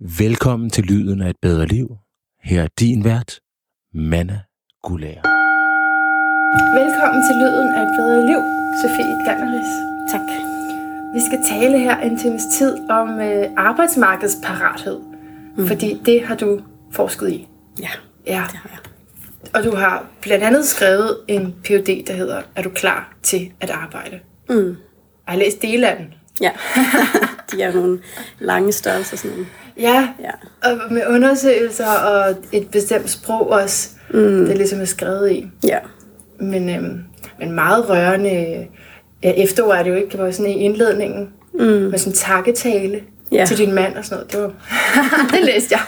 Velkommen til Lyden af et bedre liv. Her er din vært, Manna Gulær. Velkommen til Lyden af et bedre liv, Sofie Danneris. Tak. Vi skal tale her en times tid om øh, arbejdsmarkedsparathed, mm. fordi det har du forsket i. Ja, Ja, det har jeg. og du har blandt andet skrevet en PhD, der hedder Er du klar til at arbejde? Mm. Jeg har læst dele af den. Ja, de er nogle lange størrelser. Sådan nogle. Ja, Ja. og med undersøgelser og et bestemt sprog også, mm. det ligesom er skrevet i. ja. Men, øhm, men meget rørende ja, efterord er det jo ikke. Det var sådan i indledningen mm. med sådan en takketale Ja. til din mand og sådan noget. Det, var, det læste jeg.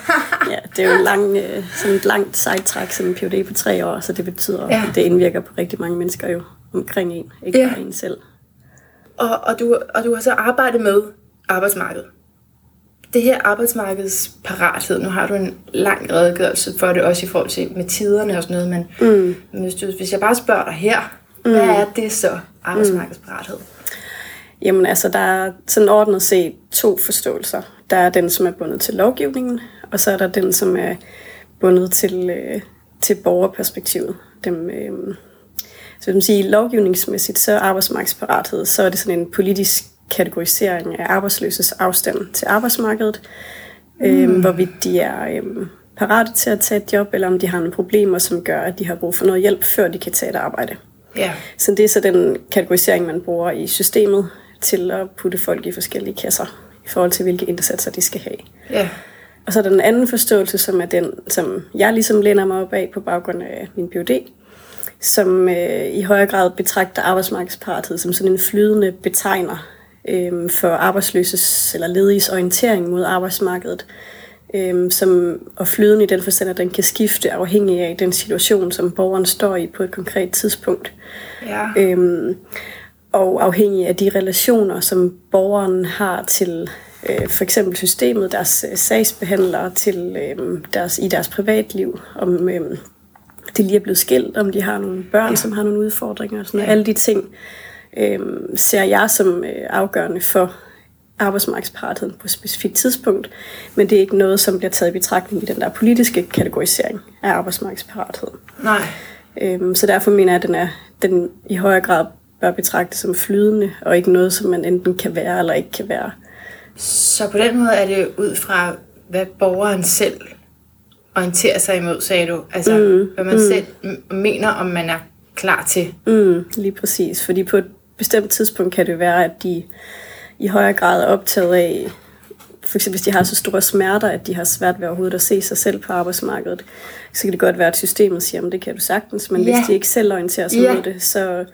ja, det er jo en lang, øh, sådan et langt sejtræk, sådan en PhD på tre år, så det betyder, Ja. at det indvirker på rigtig mange mennesker jo omkring en, ikke Ja. bare en selv. og, og, du, og du har så arbejdet med arbejdsmarkedet. Det her arbejdsmarkedsparathed, nu har du en lang redegørelse for det, også i forhold til med tiderne og sådan noget, men, mm. men hvis, du, hvis jeg bare spørger dig her, mm. hvad er det så, arbejdsmarkedsparathed? Jamen altså, der er sådan ordnet set to forståelser. Der er den, som er bundet til lovgivningen, og så er der den, som er bundet til, øh, til borgerperspektivet. Dem, øh, så vil sige, lovgivningsmæssigt, så er arbejdsmarkedsparathed, så er det sådan en politisk kategorisering af arbejdsløses afstand til arbejdsmarkedet. Mm. Øh, hvorvidt de er øh, parate til at tage et job, eller om de har nogle problemer, som gør, at de har brug for noget hjælp, før de kan tage et arbejde. Ja. Så det er så den kategorisering, man bruger i systemet til at putte folk i forskellige kasser i forhold til, hvilke indsatser de skal have. Ja. Og så er der den anden forståelse, som er den, som jeg ligesom læner mig op af på baggrund af min PhD, som øh, i højere grad betragter arbejdsmarkedsparathed som sådan en flydende betegner øh, for arbejdsløses eller lediges orientering mod arbejdsmarkedet, øh, som, og flydende i den forstand, at den kan skifte afhængig af den situation, som borgeren står i på et konkret tidspunkt. Ja. Øhm, og afhængig af de relationer, som borgeren har til øh, for eksempel systemet, deres øh, sagsbehandlere, til øh, deres, i deres privatliv, om øh, de lige er blevet skilt, om de har nogle børn, ja. som har nogle udfordringer. og Sådan noget. Ja. Alle de ting øh, ser jeg som øh, afgørende for arbejdsmarkedsparatheden på et specifikt tidspunkt, men det er ikke noget, som bliver taget i betragtning i den der politiske kategorisering af arbejdsmarkedsparathed. Nej. Øhm, så derfor mener jeg, at den, er, den i højere grad bør betragtes som flydende, og ikke noget, som man enten kan være eller ikke kan være. Så på den måde er det ud fra, hvad borgeren selv orienterer sig imod, sagde du. Altså, mm, hvad man mm. selv mener, om man er klar til. Mm, lige præcis, fordi på bestemt tidspunkt kan det være, at de i højere grad er optaget af, for eksempel hvis de har så store smerter, at de har svært ved overhovedet at se sig selv på arbejdsmarkedet, så kan det godt være, at systemet siger, at det kan du sagtens, men Ja. hvis de ikke selv orienterer sig Ja. mod det, så,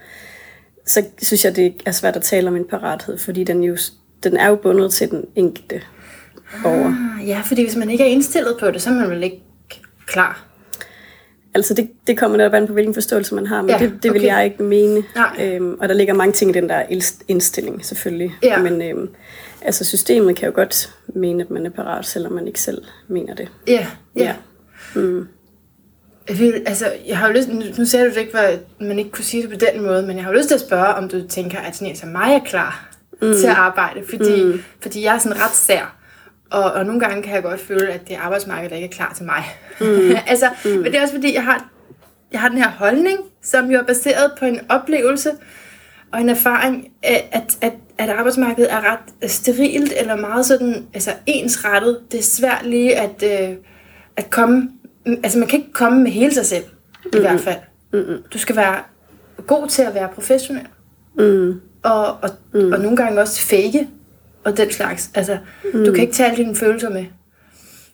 så synes jeg, det er svært at tale om en parathed, fordi den, jo, den er jo bundet til den enkelte borger. Ah, Ja, fordi hvis man ikke er indstillet på det, så er man vel ikke klar. Altså det, det kommer netop an på, hvilken forståelse man har, men Ja, det, det vil okay. jeg ikke mene. Nej. Øhm, og der ligger mange ting i den der indstilling, selvfølgelig. Ja. Men øhm, altså systemet kan jo godt mene, at man er parat, selvom man ikke selv mener det. Ja, ja. Ja. Mm. Jeg vil, altså, jeg har jo lyst, nu, nu sagde du det ikke, at man ikke kunne sige det på den måde, men jeg har jo lyst til at spørge, om du tænker, at sådan en som mig er klar mm. til at arbejde, fordi, mm. fordi jeg er sådan ret sær. Og, og nogle gange kan jeg godt føle, at det arbejdsmarkedet, der ikke er klar til mig. Mm. altså, mm. Men det er også fordi, jeg har, jeg har den her holdning, som jo er baseret på en oplevelse og en erfaring, at, at, at, arbejdsmarkedet er ret sterilt eller meget sådan altså ensrettet. Det er svært lige at, øh, at komme... Altså, man kan ikke komme med hele sig selv, i hvert fald. Mm-mm. Du skal være god til at være professionel. Mm. Og, og, mm. og nogle gange også fake og den slags. Altså, mm. du kan ikke tage alle dine følelser med.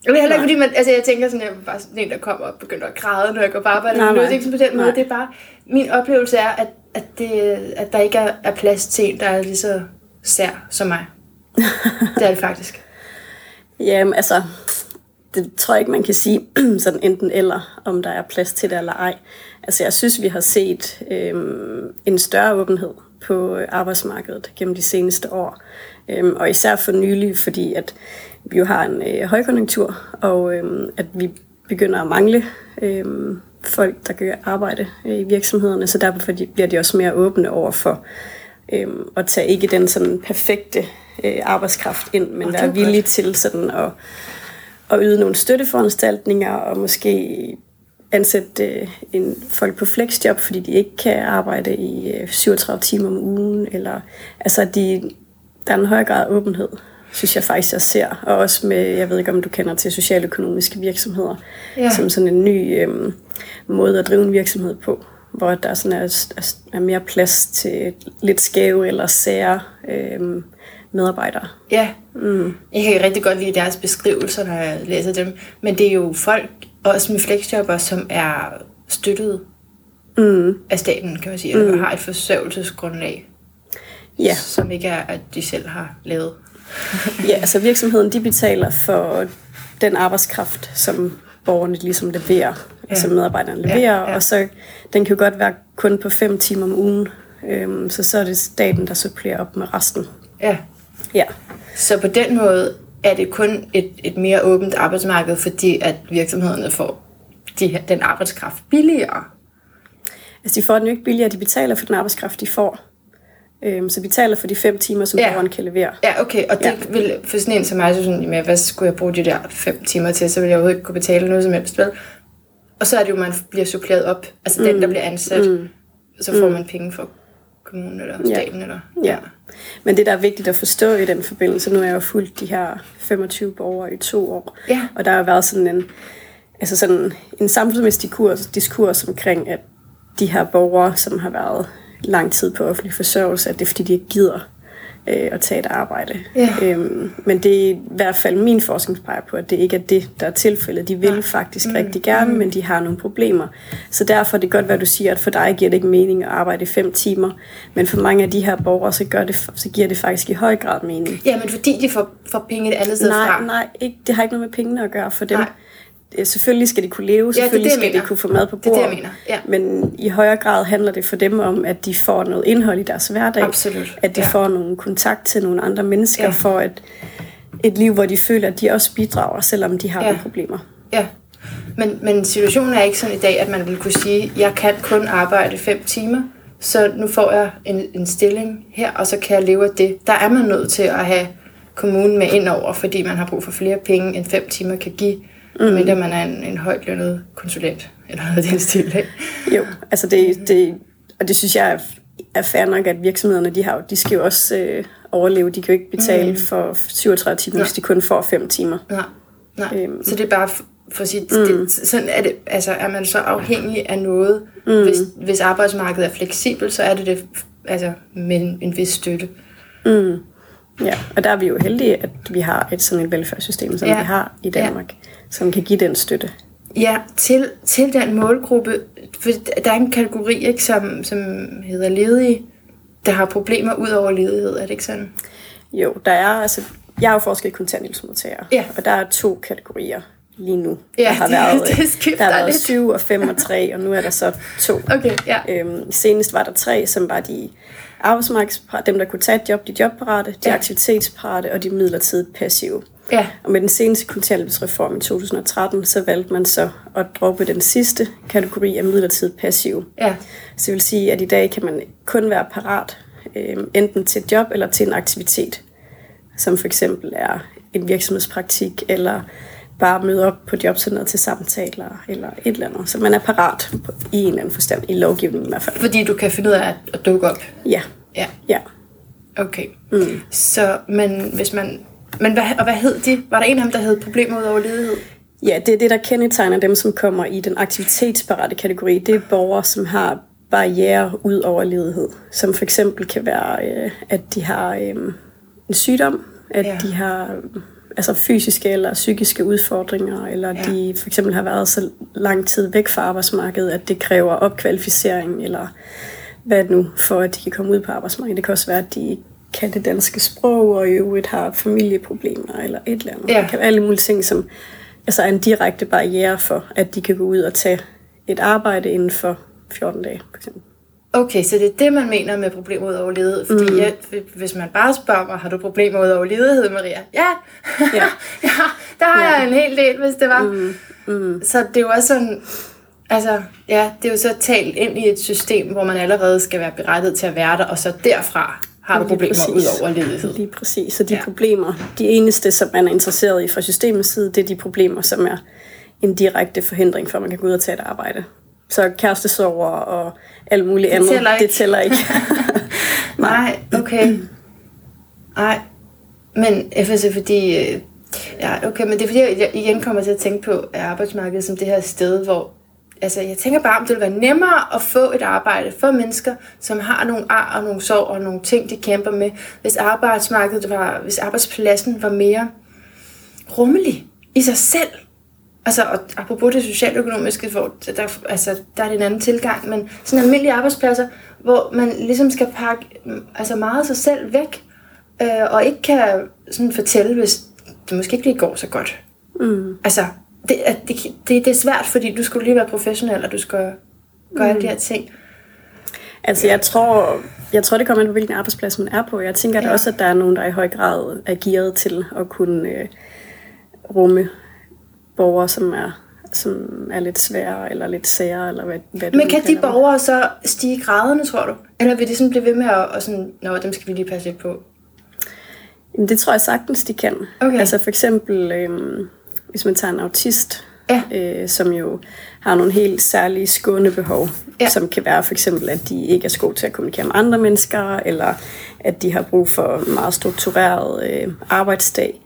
Og det er heller ikke, fordi man, altså jeg tænker sådan, at jeg bare sådan en, der kommer og begynder at græde, når jeg går på arbejde. Nej, Nej, det er ikke på den måde. Nej. Det er bare, min oplevelse er, at, at, det, at der ikke er, er plads til en, der er lige så sær som mig. det er det faktisk. Jamen altså, det tror jeg ikke, man kan sige sådan enten eller, om der er plads til det eller ej. Altså jeg synes, vi har set øhm, en større åbenhed på øh, arbejdsmarkedet gennem de seneste år. Øhm, og især for nylig, fordi at vi jo har en øh, højkonjunktur, og øhm, at vi begynder at mangle øhm, folk, der gør arbejde øh, i virksomhederne, så derfor bliver de også mere åbne over for øhm, at tage ikke den sådan perfekte øh, arbejdskraft ind, men er være villige til sådan at at yde nogle støtteforanstaltninger, og måske ansætte øh, en folk på flexjob, fordi de ikke kan arbejde i øh, 37 timer om ugen, eller altså de, der er en høj grad af åbenhed, synes jeg faktisk, jeg ser. Og også med, jeg ved ikke om du kender til socialøkonomiske virksomheder, Ja. som sådan en ny øh, måde at drive en virksomhed på, hvor der sådan er, er, er mere plads til lidt skæve eller sære øh, medarbejdere. Ja, mm. jeg kan rigtig godt lide deres beskrivelser, når jeg læser dem. Men det er jo folk, også med flexjobber, som er støttet mm. af staten, kan man sige, eller har et forsørgelsesgrundlag, Ja, som ikke er, at de selv har lavet. ja altså virksomheden de betaler for den arbejdskraft, som borgerne ligesom leverer, ja. altså medarbejderne leverer, Ja, ja, og så den kan jo godt være kun på fem timer om ugen, øhm, så så er det staten, der supplerer op med resten. Ja. Ja, Så på den måde er det kun et, et mere åbent arbejdsmarked, fordi at virksomhederne får de, den arbejdskraft billigere. altså de får den jo ikke billigere, de betaler for den arbejdskraft, de får. Øhm, så de betaler for de fem timer, som Ja. ja. borgeren kan levere. Ja, okay, og det ja. Ja. vil for sådan en som mig, så sådan, jamen, hvad skulle jeg bruge de der fem timer til, så vil jeg overhovedet ikke kunne betale noget som helst. Vel? Og så er det jo, man bliver suppleret op, altså mm. den, der bliver ansat, mm. så får man penge fra kommunen eller Ja. staten. Eller, Ja. Men det, der er vigtigt at forstå i den forbindelse, nu har jeg jo fulgt de her 25 borgere i to år, Ja. og der har været sådan en, altså sådan en samfundsmæssig diskurs, diskurs omkring, at de her borgere, som har været lang tid på offentlig forsørgelse, at det er fordi, de ikke gider øh, at tage et arbejde. Ja. Øhm, men det er i hvert fald min forskning peger på, at det ikke er det, der er tilfældet. De vil faktisk mm. rigtig gerne, mm. men de har nogle problemer. Så derfor er det godt, hvad du siger, at for dig giver det ikke mening at arbejde i fem timer, men for mange af de her borgere, så, gør det, så giver det faktisk i høj grad mening. ja, men fordi de får, får penge et andet sted Nej, fra. nej, ikke, det har ikke noget med pengene at gøre for dem. Nej. Selvfølgelig skal de kunne leve, det selvfølgelig det, jeg skal de mener. kunne få mad på Det er det, bordet. jeg mener, ja. Men i højere grad handler det for dem om, at de får noget indhold i deres hverdag. Absolut, At de ja. får nogle kontakt til nogle andre mennesker, Ja. ja. for et, et liv, hvor de føler, at de også bidrager, selvom de har Ja. problemer. Ja, men, men situationen er ikke sådan i dag, at man vil kunne sige, jeg kan kun arbejde fem timer, så nu får jeg en, en stilling her, og så kan jeg leve af det. Der er man nødt til at have kommunen med ind over, fordi man har brug for flere penge, end fem timer kan give, mm. mindre man er en, en højt lønnet konsulent, eller noget af den stil. Ikke? Jo, altså det, det, og det synes jeg er, er fair nok, at virksomhederne, de, har, de skal jo også øh, overleve. De kan jo ikke betale mm. for 37 timer, hvis de kun får 5 timer. Nej, nej. Øhm. så det er bare for, sige, mm. det, sådan er det, altså er man så afhængig af noget, mm. hvis, hvis arbejdsmarkedet er fleksibelt, så er det det altså med en, en vis støtte. Ja, og der er vi jo heldige, at vi har et sådan et velfærdssystem, som Ja. ja. vi har i Danmark, ja. Som kan give den støtte. Ja, til, til den målgruppe, for der er en kategori, ikke, som, som hedder ledige, der har problemer ud over ledighed, er det ikke sådan? Jo, der er altså, jeg har jo forsket i kontanthjælpsmodtagere, Ja. og der er to kategorier lige nu. Ja, der har det- været, det der har været lidt. syv og fem og tre, og nu er der så to. Okay, ja. Øhm, senest var der tre, som var de arbejdsmarkedsparate, dem der kunne tage et job, de jobparate, de ja. aktivitetsparate og de midlertidigt passive. Ja, Og med den seneste kontanthjælpsreform i 2013, så valgte man så at droppe den sidste kategori af midlertidigt passive. ja, Så det vil sige, at i dag kan man kun være parat øh, enten til et job eller til en aktivitet, som for eksempel er en virksomhedspraktik, eller bare møde op på jobcenteret til samtaler, eller et eller andet. Så man er parat på, i en eller anden forstand, i lovgivningen i hvert fald. fordi du kan finde ud af at, at dukke op. Ja, Ja, ja. okay. Mm. Så, men hvis man... Men hvad, og hvad hed de? Var der en af dem, der havde problemer ud over ledighed? Ja, det er det, der kendetegner dem, som kommer i den aktivitetsparate kategori. Det er borgere, som har barriere ud over ledighed. Som for eksempel kan være, øh, at de har øh, en sygdom, at Ja. de har øh, altså fysiske eller psykiske udfordringer, eller Ja. de for eksempel har været så lang tid væk fra arbejdsmarkedet, at det kræver opkvalificering, eller hvad nu, for at de kan komme ud på arbejdsmarkedet. Det kan også være, at de kan det danske sprog, og i øvrigt har familieproblemer, eller et eller andet. Ja. Det kan være alle mulige ting, som altså er en direkte barriere for, at de kan gå ud og tage et arbejde inden for 14 dage, for eksempel. Okay, så det er det, man mener med problemer ud over ledighed. Fordi mm. jeg, hvis man bare spørger mig, har du problemer ud over ledighed, Maria? Ja, ja. Ja. ja der har Ja. jeg en hel del, hvis det var. Mm. Mm. Så det er jo også sådan, altså, ja, det er jo så talt ind i et system, hvor man allerede skal være berettiget til at være der, og så derfra har du problemer præcis. ud over ledighed. Lige præcis. Så de Ja. problemer, de eneste, som man er interesseret i fra systemets side, det er de problemer, som er en direkte forhindring for, at man kan gå ud og tage et arbejde. Så kærestesover og alt muligt andet, tæller ikke. det tæller ikke. Nej, okay. Nej, men får fordi... øh, Ja, okay, men det er fordi, jeg igen kommer til at tænke på at arbejdsmarkedet som det her sted, hvor... Altså, jeg tænker bare, om det ville være nemmere at få et arbejde for mennesker, som har nogle ar og nogle sorg og nogle ting, de kæmper med, hvis arbejdsmarkedet var, hvis arbejdspladsen var mere rummelig i sig selv. Altså, og apropos det socialøkonomiske, hvor der, altså, der er det en anden tilgang, men sådan almindelige arbejdspladser, hvor man ligesom skal pakke mm, altså meget af sig selv væk, øh, og ikke kan sådan fortælle, hvis det måske ikke lige går så godt. Mm. Altså, det, er- det, det, det er svært, fordi du skulle lige være professionel, og du skal gøre alle de her ting. Altså, jeg tror, jeg tror, det kommer ind på, hvilken arbejdsplads man er på. Jeg tænker ja. Da også, at der er nogen, der i høj grad er gearet til at kunne øh, rumme borgere, som er, som er lidt svære eller lidt sære, eller hvad, hvad Men kan de borgere så stige graderne, tror du? Eller vil de sådan blive ved med at, og sådan, nå, dem skal vi lige passe lidt på? Jamen, det tror jeg sagtens, de kan. Okay. Altså for eksempel, øhm, hvis man tager en autist, Ja. øh, som jo har nogle helt særlige skånebehov, Ja. som kan være for eksempel, at de ikke er så gode til at kommunikere med andre mennesker, eller at de har brug for meget struktureret øh, arbejdsdag.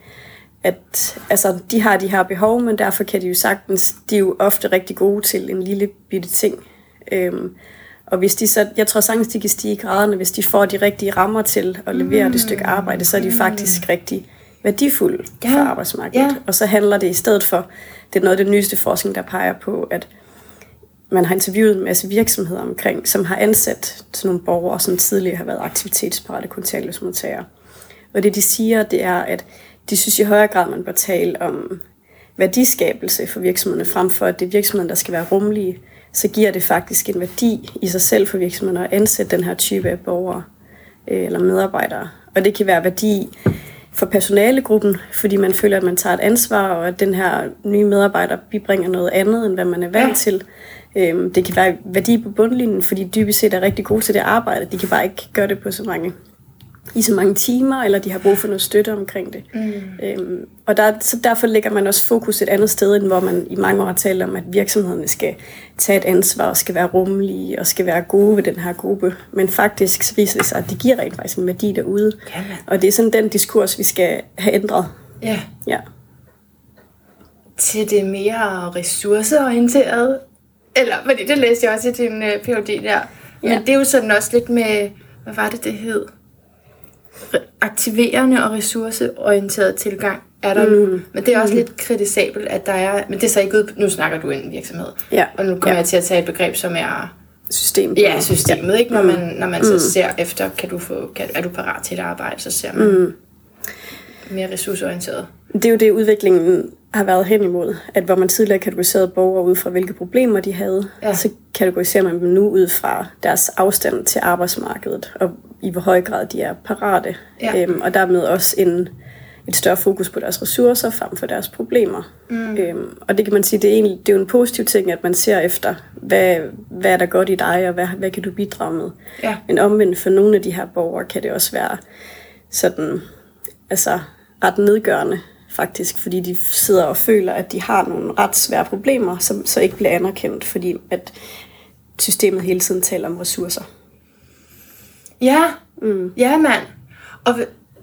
At, altså, de har de her behov, men derfor kan de jo sagtens, de er jo ofte rigtig gode til en lille bitte ting. Øhm, og hvis de så, jeg tror sagtens, de kan stige i graderne, hvis de får de rigtige rammer til at levere mm. det stykke arbejde, så er de faktisk rigtig værdifulde Ja, for arbejdsmarkedet. ja. Og så handler det i stedet for, det er noget af det nyeste forskning, der peger på, at man har interviewet en masse virksomheder omkring, som har ansat sådan nogle borgere, som tidligere har været aktivitetsparate kontanthjælpsmodtagere. Og det de siger, det er, at de synes i højere grad, man bør tale om værdiskabelse for virksomhederne, frem for at det er virksomheden, der skal være rummelige, så giver det faktisk en værdi i sig selv for virksomhederne at ansætte den her type af borgere øh, eller medarbejdere. Og det kan være værdi for personalegruppen, fordi man føler, at man tager et ansvar, og at den her nye medarbejder bibringer noget andet, end hvad man er vant Ja. til. Øhm, det kan være værdi på bundlinjen, fordi de dybest set er rigtig gode til det arbejde. De kan bare ikke gøre det på så mange i så mange timer, eller de har brug for noget støtte omkring det. Mm. Øhm, og der, så derfor lægger man også fokus et andet sted, end hvor man i mange år har talt om, at virksomhederne skal tage et ansvar, og skal være rummelige, og skal være gode ved den her gruppe. Men faktisk så viser det sig, at det giver rent faktisk en værdi derude. Jamen. og det er sådan den diskurs, vi skal have ændret. Ja. Ja. Til det mere ressourceorienteret. Eller, fordi det læste jeg også i din uh, Ph.D. der. Men Ja. det er jo sådan også lidt med, hvad var det, det hed? Re- aktiverende og ressourceorienteret tilgang er der mm. nu. Men det er også mm. lidt kritisabelt, at der er... Men det er så ikke ud... Nu snakker du en virksomhed. Ja. Og nu kommer Ja. jeg til at tage et begreb, som er System. ja, systemet. Ja. Ikke? Når man, når man så ser efter, kan du få, kan, er du parat til et arbejde, så ser man mm. mere ressourceorienteret. Det er jo det, udviklingen har været hen imod. At hvor man tidligere kategoriserede borgere ud fra, hvilke problemer de havde, Ja. så kategoriserer man dem nu ud fra deres afstand til arbejdsmarkedet, og i hvor høj grad de er parate. Ja. Øhm, og dermed også en, et større fokus på deres ressourcer frem for deres problemer. Mm. Øhm, og det kan man sige, det er, egentlig, det er jo en positiv ting, at man ser efter, hvad, hvad er der godt i dig, og hvad, hvad kan du bidrage med. Ja. Men omvendt for nogle af de her borgere kan det også være sådan, altså ret nedgørende faktisk, fordi de sidder og føler, at de har nogle ret svære problemer, som så ikke bliver anerkendt, fordi at systemet hele tiden taler om ressourcer. Ja, mm. ja mand. Og,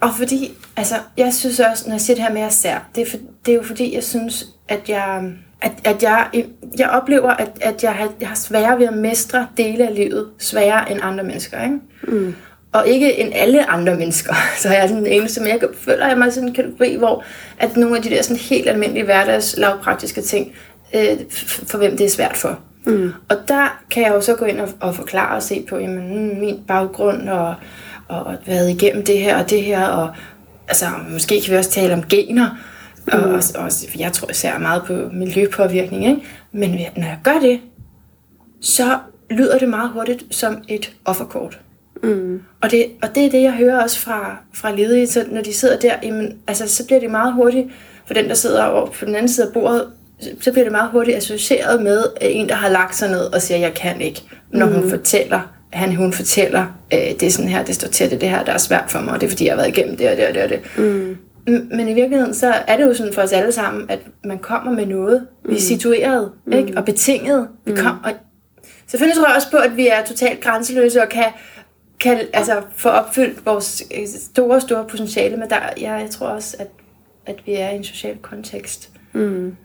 og fordi, altså, jeg synes også, når jeg siger det her med, at jeg det er, for, det er jo fordi, jeg synes, at jeg, at, at jeg, jeg oplever, at, at jeg, har, jeg har sværere ved at mestre dele af livet, sværere end andre mennesker, ikke? Mm. Og ikke end alle andre mennesker. Så jeg er sådan eneste, men jeg føler jeg mig sådan en kategori, hvor at nogle af de der sådan helt almindelige hverdags lavpraktiske ting, øh, for hvem det er svært for. Mm. Og der kan jeg jo så gå ind og, og forklare og se på, jamen, mm, min baggrund og, og, og været igennem det her og det her, og altså, måske kan vi også tale om gener, mm. og, og, og, jeg tror især meget på miljøpåvirkning, ikke? men når jeg gør det, så lyder det meget hurtigt som et offerkort. Mm. Og, det, og det er det, jeg hører også fra, fra ledige, så når de sidder der, jamen, altså, så bliver det meget hurtigt, for den, der sidder over på den anden side af bordet, så bliver det meget hurtigt associeret med en, der har lagt sig ned og siger, jeg kan ikke, når mm. hun fortæller, han hun fortæller, øh, det er sådan her, det står til, det, det her, der er svært for mig, og det er fordi, jeg har været igennem det og det og det og det. Mm. Men i virkeligheden, så er det jo sådan for os alle sammen, at man kommer med noget. Vi er mm. situeret, mm. ikke? Og betinget. Vi mm. kom, og selvfølgelig tror jeg også på, at vi er totalt grænseløse og kan, kan altså, få opfyldt vores øh, store, store potentiale. Men der, jeg, jeg tror også, at, at vi er i en social kontekst. Mm.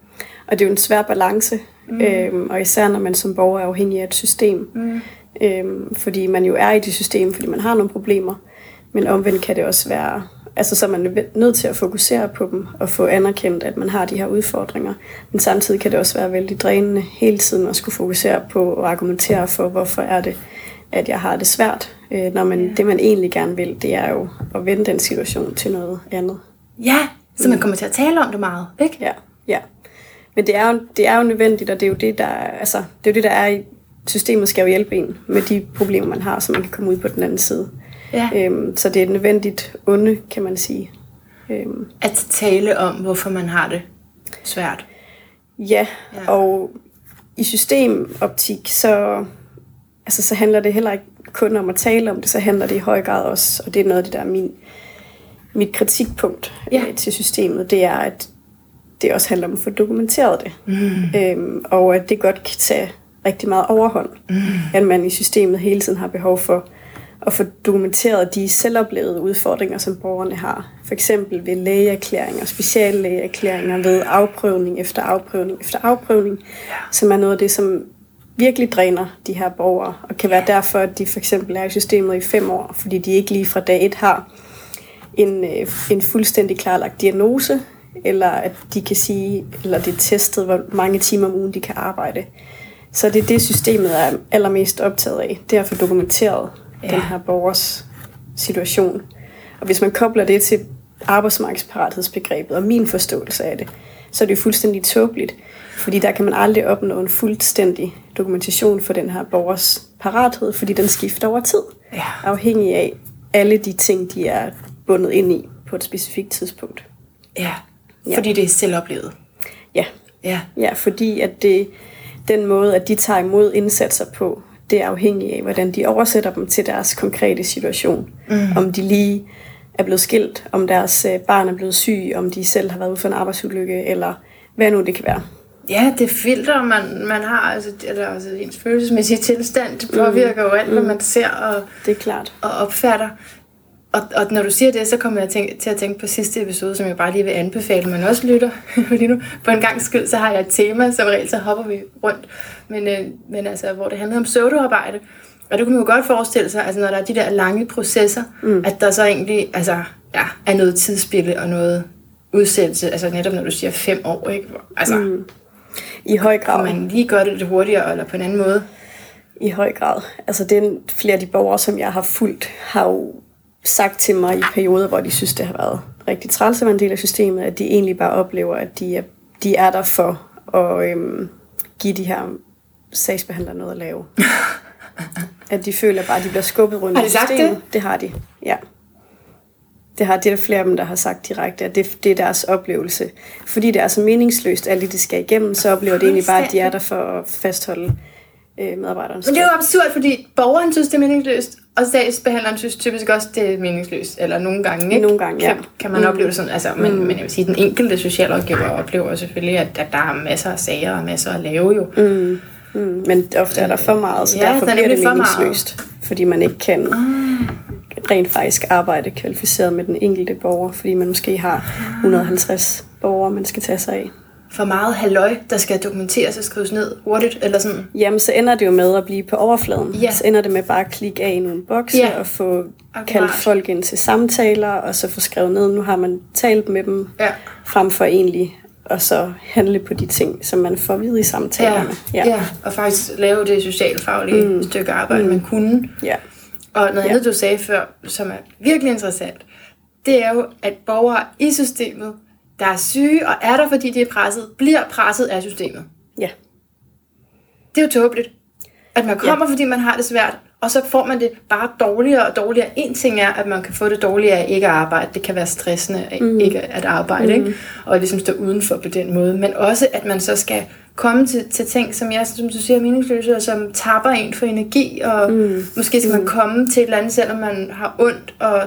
Og det er jo en svær balance. Mm. Øhm, og især når man som borger er afhængig af et system. Mm. Øhm, fordi man jo er i det system, fordi man har nogle problemer. Men omvendt kan det også være Altså, så er man nødt til at fokusere på dem og få anerkendt, at man har de her udfordringer. Men samtidig kan det også være vældig drænende hele tiden at skulle fokusere på og argumentere for, hvorfor er det, at jeg har det svært. Øh, når man, det, man egentlig gerne vil, det er jo at vende den situation til noget andet. Ja, så man mm. kommer til at tale om det meget, ikke? Ja, ja. Men det er jo, det er jo nødvendigt, og det er jo det, der, altså, det er jo det, der er i systemet skal jo hjælpe en med de problemer, man har, så man kan komme ud på den anden side. Ja. Øhm, så det er et nødvendigt onde, kan man sige. Øhm. At tale om, hvorfor man har det svært. Ja, ja. og i systemoptik, så, altså, så handler det heller ikke kun om at tale om det, så handler det i høj grad også, og det er noget af det, der er min, mit kritikpunkt ja. øh, til systemet, det er, at det også handler om at få dokumenteret det. Mm. Øhm, og at det godt kan tage rigtig meget overhånd. Mm. At man i systemet hele tiden har behov for at få dokumenteret de selvoplevede udfordringer, som borgerne har. For eksempel ved lægeerklæringer, speciallægeerklæringer, ved afprøvning efter afprøvning efter afprøvning, ja. som er noget af det, som virkelig dræner de her borgere, og kan være derfor, at de for eksempel er i systemet i fem år, fordi de ikke lige fra dag et har en, øh, en fuldstændig klarlagt diagnose, eller at de kan sige, eller det er testet, hvor mange timer om ugen de kan arbejde. Så det er det, systemet er allermest optaget af, det er at få dokumenteret ja. den her borgers situation. Og hvis man kobler det til arbejdsmarkedsparathedsbegrebet og min forståelse af det, så er det jo fuldstændig tåbeligt. Fordi der kan man aldrig opnå en fuldstændig dokumentation for den her borgers parathed, fordi den skifter over tid. Ja. Afhængig af alle de ting, de er bundet ind i på et specifikt tidspunkt. Ja, fordi ja. det er selvoplevet. Ja. ja. Ja, fordi at det, den måde, at de tager imod indsatser på, det er afhængigt af, hvordan de oversætter dem til deres konkrete situation. Mm. Om de lige er blevet skilt, om deres øh, barn er blevet syg, om de selv har været ude for en arbejdsulykke, eller hvad nu det kan være. Ja, det filter, man, man har, altså, eller, altså ens følelsesmæssige tilstand, det påvirker mm. jo alt, hvad mm. man ser og, det er klart. og opfatter. Og, og når du siger det, så kommer jeg tænke, til at tænke på sidste episode, som jeg bare lige vil anbefale, men også lytter. Fordi nu på en gang skyld, så har jeg et tema, som regel så hopper vi rundt. Men, øh, men altså, hvor det handler om pseudoarbejde. Og det kunne man jo godt forestille sig, altså når der er de der lange processer, mm. at der så egentlig altså, ja, er noget tidsspille og noget udsættelse. Altså netop når du siger fem år, ikke? Altså, mm. I høj grad. Kan man lige gøre det lidt hurtigere, eller på en anden måde? I høj grad. Altså den flere af de borgere, som jeg har fulgt, har jo sagt til mig i perioder, hvor de synes, det har været rigtig træls at være en del af systemet, at de egentlig bare oplever, at de er, de er der for at øhm, give de her sagsbehandlere noget at lave. at de føler bare, at de bliver skubbet rundt har de i systemet. Sagt det? det har de, ja. Det, har, det er der flere af dem, der har sagt direkte, at det, det er deres oplevelse. Fordi det er så meningsløst, alt det, de skal igennem, så oplever de egentlig bare, at de er der for at fastholde øh, medarbejderne. Men det er jo absurd, fordi borgeren synes, det er meningsløst, og sagsbehandleren synes typisk også, det er meningsløst. Eller nogle gange, ikke? Nogle gange, ja. Kan, kan man mm. opleve det sådan. Altså, men, mm. men jeg vil sige, den enkelte socialrådgiver oplever selvfølgelig, at, at der er masser af sager og masser at lave jo. Mm. Mm. Men ofte er der for meget, så ja, derfor bliver det meningsløst. Fordi man ikke kan mm. Rent faktisk arbejde kvalificeret med den enkelte borger, fordi man måske har 150 borgere, man skal tage sig af for meget halløj, der skal dokumenteres og skrives ned hurtigt, eller sådan? Jamen, så ender det jo med at blive på overfladen. Ja. Så ender det med bare at klikke af i nogle bokse ja. og få Akkurat. kaldt folk ind til samtaler, og så få skrevet ned, nu har man talt med dem, ja. frem for egentlig og så handle på de ting, som man får videre i samtalerne. Ja, ja. ja. og faktisk lave det socialfaglige mm. stykke arbejde, mm. man kunne. Ja. Og noget ja. andet, du sagde før, som er virkelig interessant, det er jo, at borgere i systemet der er syge og er der, fordi de er presset, bliver presset af systemet. Ja. Det er jo tåbeligt. At man kommer, ja. fordi man har det svært, og så får man det bare dårligere og dårligere. En ting er, at man kan få det dårligere af ikke at arbejde. Det kan være stressende mm. ikke at arbejde, mm. ikke? og ligesom stå udenfor på den måde. Men også, at man så skal komme til, til ting, som jeg, som du siger, er meningsløse, og som tapper en for energi, og mm. måske skal man komme til et eller andet, selvom man har ondt, og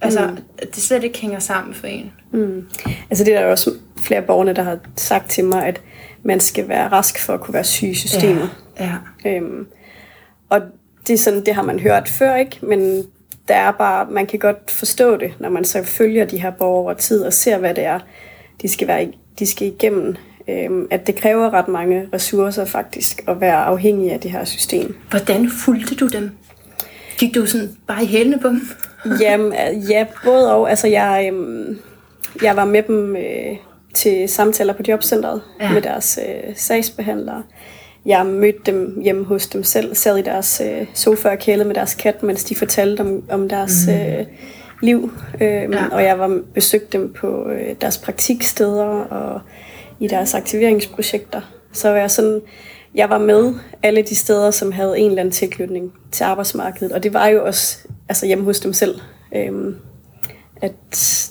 altså, mm. det slet ikke hænger sammen for en. Mm. Altså det er der også flere borgerne, der har sagt til mig, at man skal være rask for at kunne være syg i systemet. Ja. ja. Øhm, og det, er sådan, det har man hørt før, ikke? Men der er bare, man kan godt forstå det, når man så følger de her borgere over tid og ser, hvad det er, de skal, være, de skal igennem. Øhm, at det kræver ret mange ressourcer faktisk at være afhængig af det her system. Hvordan fulgte du dem? Gik du sådan bare i hælene på dem? Jamen, ja, både og. Altså, jeg, øhm, jeg var med dem øh, til samtaler på jobcentret ja. med deres øh, sagsbehandlere. Jeg mødte dem hjemme hos dem selv, sad i deres øh, sofa og kælede med deres kat, mens de fortalte om, om deres mm. øh, liv. Øh, ja. Og jeg var besøgte dem på øh, deres praktiksteder og i deres aktiveringsprojekter. Så var jeg sådan, jeg var med alle de steder, som havde en eller anden tilknytning til arbejdsmarkedet. Og det var jo også altså hjemme hos dem selv, øhm, at,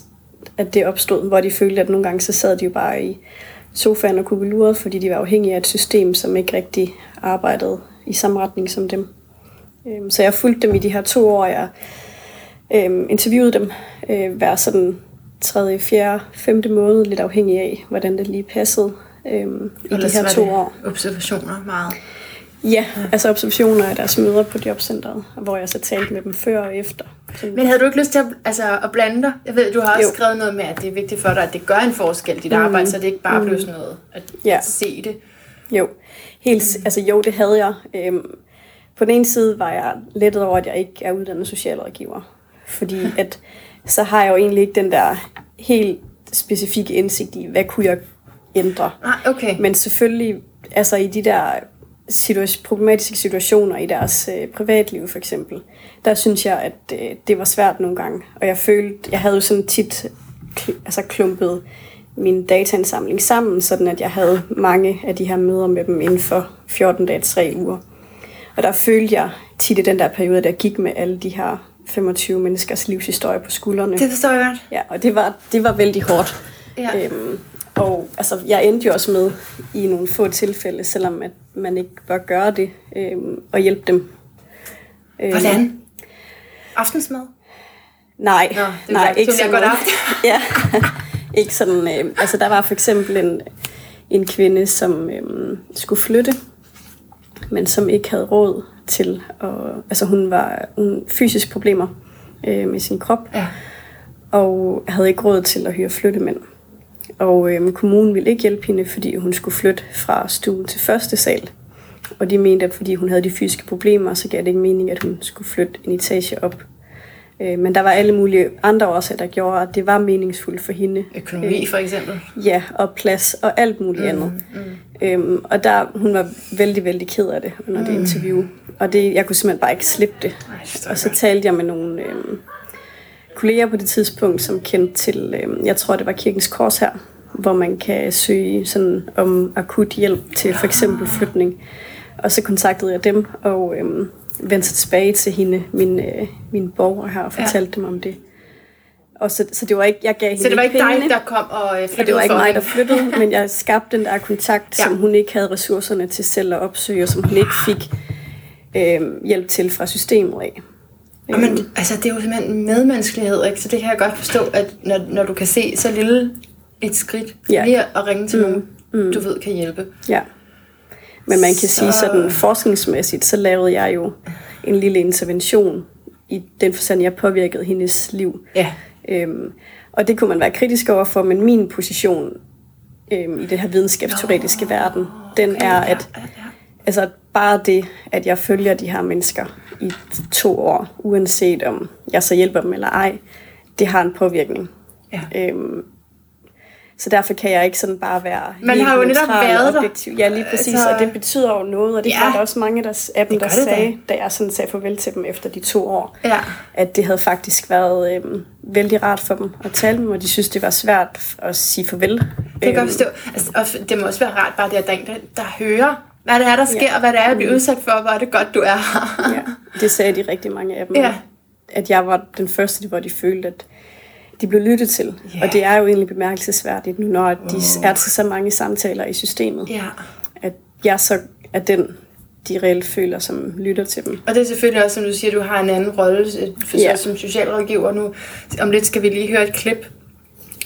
at det opstod, hvor de følte, at nogle gange så sad de jo bare i sofaen og kugleluret, fordi de var afhængige af et system, som ikke rigtig arbejdede i samme retning som dem. Øhm, så jeg fulgte dem i de her to år. Jeg øhm, interviewede dem øh, være sådan tredje, fjerde, femte måned, lidt afhængig af, hvordan det lige passede øhm, i de her to år. observationer meget? Ja, altså observationer af deres møder på jobcentret, hvor jeg så talte med dem før og efter. Men havde du ikke lyst til at, altså, at blande dig? Jeg ved, du har også jo. skrevet noget med, at det er vigtigt for dig, at det gør en forskel, dit mm. arbejde, så det ikke bare mm. bliver sådan noget at ja. se det. Jo, helt, mm. altså jo, det havde jeg. Øhm, på den ene side var jeg lettet over, at jeg ikke er uddannet socialrådgiver. Fordi at, så har jeg jo egentlig ikke den der helt specifikke indsigt i, hvad kunne jeg ændre. Ah, okay. Men selvfølgelig, altså i de der situa- problematiske situationer i deres øh, privatliv for eksempel, der synes jeg, at øh, det var svært nogle gange. Og jeg følte, jeg havde jo sådan tit kl- altså klumpet min dataindsamling sammen, sådan at jeg havde mange af de her møder med dem inden for 14 dage, 3 uger. Og der følte jeg tit i den der periode, der gik med alle de her 25 menneskers livshistorie på skuldrene. Det forstår jeg godt. Ja, og det var, det var vældig hårdt. Ja. Øhm, og altså, jeg endte jo også med i nogle få tilfælde, selvom at man ikke bør gøre det, øh, og hjælpe dem. Øh, Hvordan? Aftensmad? Nej, Nå, det nej, ikke sådan. Godt ja, ikke sådan. Øh, altså, der var for eksempel en, en kvinde, som øh, skulle flytte, men som ikke havde råd til at... Altså, hun var hun fysisk problemer øh, med sin krop, ja. og havde ikke råd til at hyre flyttemænd. Og øhm, kommunen ville ikke hjælpe hende, fordi hun skulle flytte fra stuen til første sal. Og de mente, at fordi hun havde de fysiske problemer, så gav det ikke mening, at hun skulle flytte en etage op. Øh, men der var alle mulige andre årsager, der gjorde, at det var meningsfuldt for hende. Økonomi øh, for eksempel? Ja, og plads og alt muligt mm, andet. Mm. Øhm, og der, hun var vældig, vældig ked af det under mm. det interview. Og det, jeg kunne simpelthen bare ikke slippe det. Ej, og så talte jeg med nogle... Øhm, kolleger på det tidspunkt, som kendte til, øh, jeg tror det var Kirkens Kors her, hvor man kan søge sådan om akut hjælp til for eksempel flytning. Og så kontaktede jeg dem og øh, vendte sig tilbage til hende, min, øh, min borger her, og fortalte ja. dem om det. Og så, så det var ikke, jeg gav hende Så det var ikke pengene, dig, der kom og flyttede Og det var ikke mig, der flyttede, men jeg skabte den der kontakt, ja. som hun ikke havde ressourcerne til selv at opsøge, og som hun ikke fik øh, hjælp til fra systemet af. Og men, altså, det er jo simpelthen medmenneskelighed, ikke? så det kan jeg godt forstå, at når, når du kan se så lille et skridt ja. lige at ringe til mm. nogen, mm. du ved kan hjælpe. Ja. Men man kan så... sige sådan forskningsmæssigt, så lavede jeg jo en lille intervention i den forstand, jeg påvirkede hendes liv. Ja. Øhm, og det kunne man være kritisk overfor, men min position øhm, i det her videnskabsteoretiske oh, verden, den okay, er, at ja, ja. Altså bare det, at jeg følger de her mennesker i to år, uanset om jeg så hjælper dem eller ej, det har en påvirkning. Ja. Øhm, så derfor kan jeg ikke sådan bare være Man har jo netop været objektiv. Ja, lige præcis, altså, og det betyder jo noget, og det ja. var der også mange der, af dem, der det sagde, det. da jeg sådan sagde farvel til dem efter de to år, ja. at det havde faktisk været øhm, vældig rart for dem at tale med dem, og de synes, det var svært at sige farvel. Det kan øhm, forstå. Altså, og det må også være rart bare det, at der er en, der, der hører hvad det er, der sker, ja. og hvad det er, jeg bliver mm. udsat for, hvor er det godt, du er her. ja, det sagde de rigtig mange af dem. Ja. At jeg var den første, hvor de følte, at de blev lyttet til. Yeah. Og det er jo egentlig bemærkelsesværdigt nu, når de oh. er til så mange samtaler i systemet. Ja. At jeg så er den, de reelt føler, som lytter til dem. Og det er selvfølgelig også, som du siger, du har en anden rolle yeah. som socialrådgiver nu. Om lidt skal vi lige høre et klip,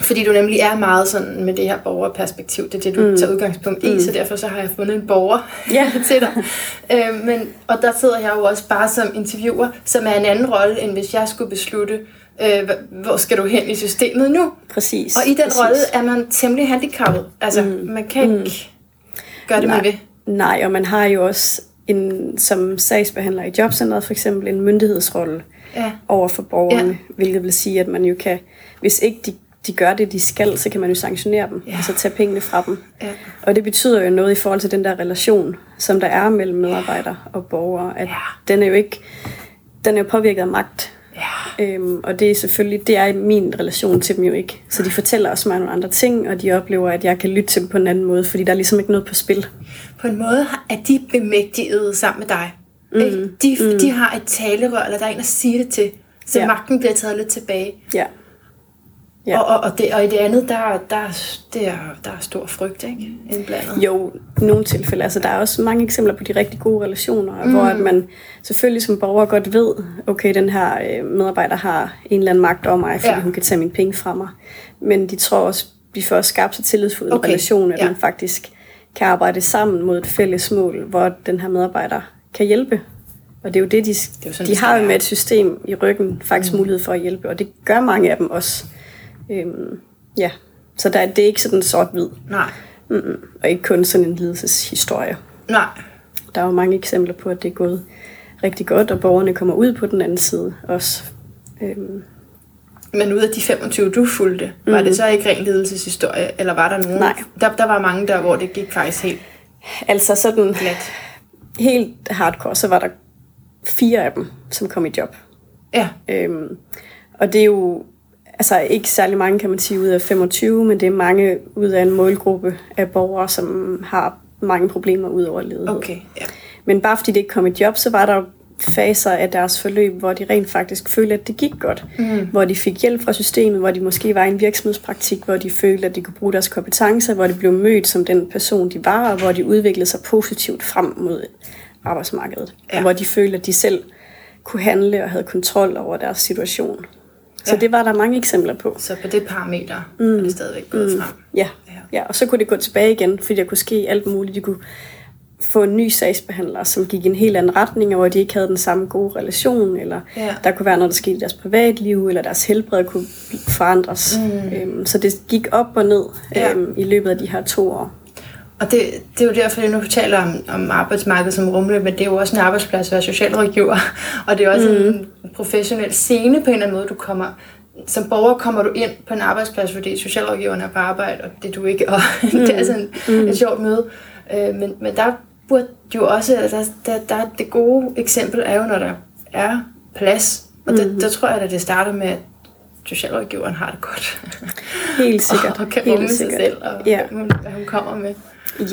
fordi du nemlig er meget sådan med det her borgerperspektiv. Det er det, du mm. tager udgangspunkt i, mm. så derfor så har jeg fundet en borger Ja. til dig. Øh, men, og der sidder jeg jo også bare som interviewer, som er en anden rolle, end hvis jeg skulle beslutte, øh, hvor skal du hen i systemet nu? Præcis. Og i den præcis. rolle er man temmelig handicappet. Altså, mm. man kan ikke mm. gøre det, man vil. Nej, og man har jo også en, som sagsbehandler i jobcentret for eksempel en myndighedsrolle Ja. over for borgerne, Ja. hvilket vil sige, at man jo kan, hvis ikke de, de gør det, de skal, så kan man jo sanktionere dem, Ja. ja. altså tage pengene fra dem. Ja. Og det betyder jo noget i forhold til den der relation, som der er mellem medarbejdere og borgere, at Ja. den er jo ikke, den er jo påvirket af magt. Øhm, og det er selvfølgelig, det er min relation til dem jo ikke. Så de fortæller også mig nogle andre ting, og de oplever, at jeg kan lytte til dem på en anden måde, fordi der er ligesom ikke noget på spil. På en måde er de bemægtiget sammen med dig. Mm. De, mm. de har et talerør, eller der er en, der siger det til, så. Ja. magten bliver taget lidt tilbage. Ja. Ja. Og, og, og, det, og i det andet, der, der, det er, der er stor frygt ikke? indblandet. Jo, i nogle tilfælde. Altså, der er også mange eksempler på de rigtig gode relationer, mm. hvor at man selvfølgelig som borger godt ved, okay, den her øh, medarbejder har en eller anden magt over mig, fordi Ja. hun kan tage mine penge fra mig. Men de tror også, vi får skabt så tillidsfuld Okay, relation, at ja. man faktisk kan arbejde sammen mod et fælles mål, hvor den her medarbejder kan hjælpe. Og det er jo det, de, jo sådan, de det har jo med et system i ryggen faktisk mm. mulighed for at hjælpe, og det gør mange af dem også. Øhm, ja, så der, det er ikke sådan sort-hvid. Nej, Mm-mm. Og ikke kun sådan en lidelseshistorie. nej. Der er jo mange eksempler på, at det er gået rigtig godt, og borgerne kommer ud på den anden side også. Øhm, Men ud af de 25, du fulgte, var det så ikke ren lidelseshistorie, eller var der nogen? Nej. Der, der var mange der, hvor det gik faktisk helt altså sådan glat. helt hardcore, så var der fire af dem, som kom i job. Ja, Øhm, og det er jo altså ikke særlig mange, kan man sige, ud af 25, men det er mange ud af en målgruppe af borgere, som har mange problemer ud over ledighed. okay. Ja. Men bare fordi det ikke kom i job, så var der faser af deres forløb, hvor de rent faktisk følte, at det gik godt. Mm. Hvor de fik hjælp fra systemet, hvor de måske var i en virksomhedspraktik, hvor de følte, at de kunne bruge deres kompetencer, hvor de blev mødt som den person, de var, og hvor de udviklede sig positivt frem mod arbejdsmarkedet. Ja. Ja. Hvor de følte, at de selv kunne handle og havde kontrol over deres situation. Så Ja. det var der mange eksempler på. Så på det parameter mm. er det stadigvæk gået mm. frem. Ja. Ja. og så kunne det gå tilbage igen, fordi der kunne ske alt muligt. De kunne få en ny sagsbehandler, som gik i en helt anden retning, og hvor de ikke havde den samme gode relation, eller Ja. der kunne være noget, der skete i deres privatliv, eller deres helbred kunne forandres. Mm. Øhm, så det gik op og ned Ja. øhm, i løbet af de her to år. Og det, det er jo derfor, jeg nu taler om, om arbejdsmarkedet som rumle, men det er jo også en arbejdsplads at være socialrådgiver. Og det er også mm. en professionel scene på en eller anden måde, du kommer... Som borger kommer du ind på en arbejdsplads, fordi socialrådgiveren er på arbejde, og det er du ikke. Og mm. det er sådan mm. et sjovt møde. Øh, men, men der burde jo også... Altså, der, der, det gode eksempel er jo, når der er plads. Og mm. der, der tror jeg, at det starter med, at socialrådgiveren har det godt. Helt sikkert. og, og kan rumme sig selv, og Ja. hvad hun kommer med.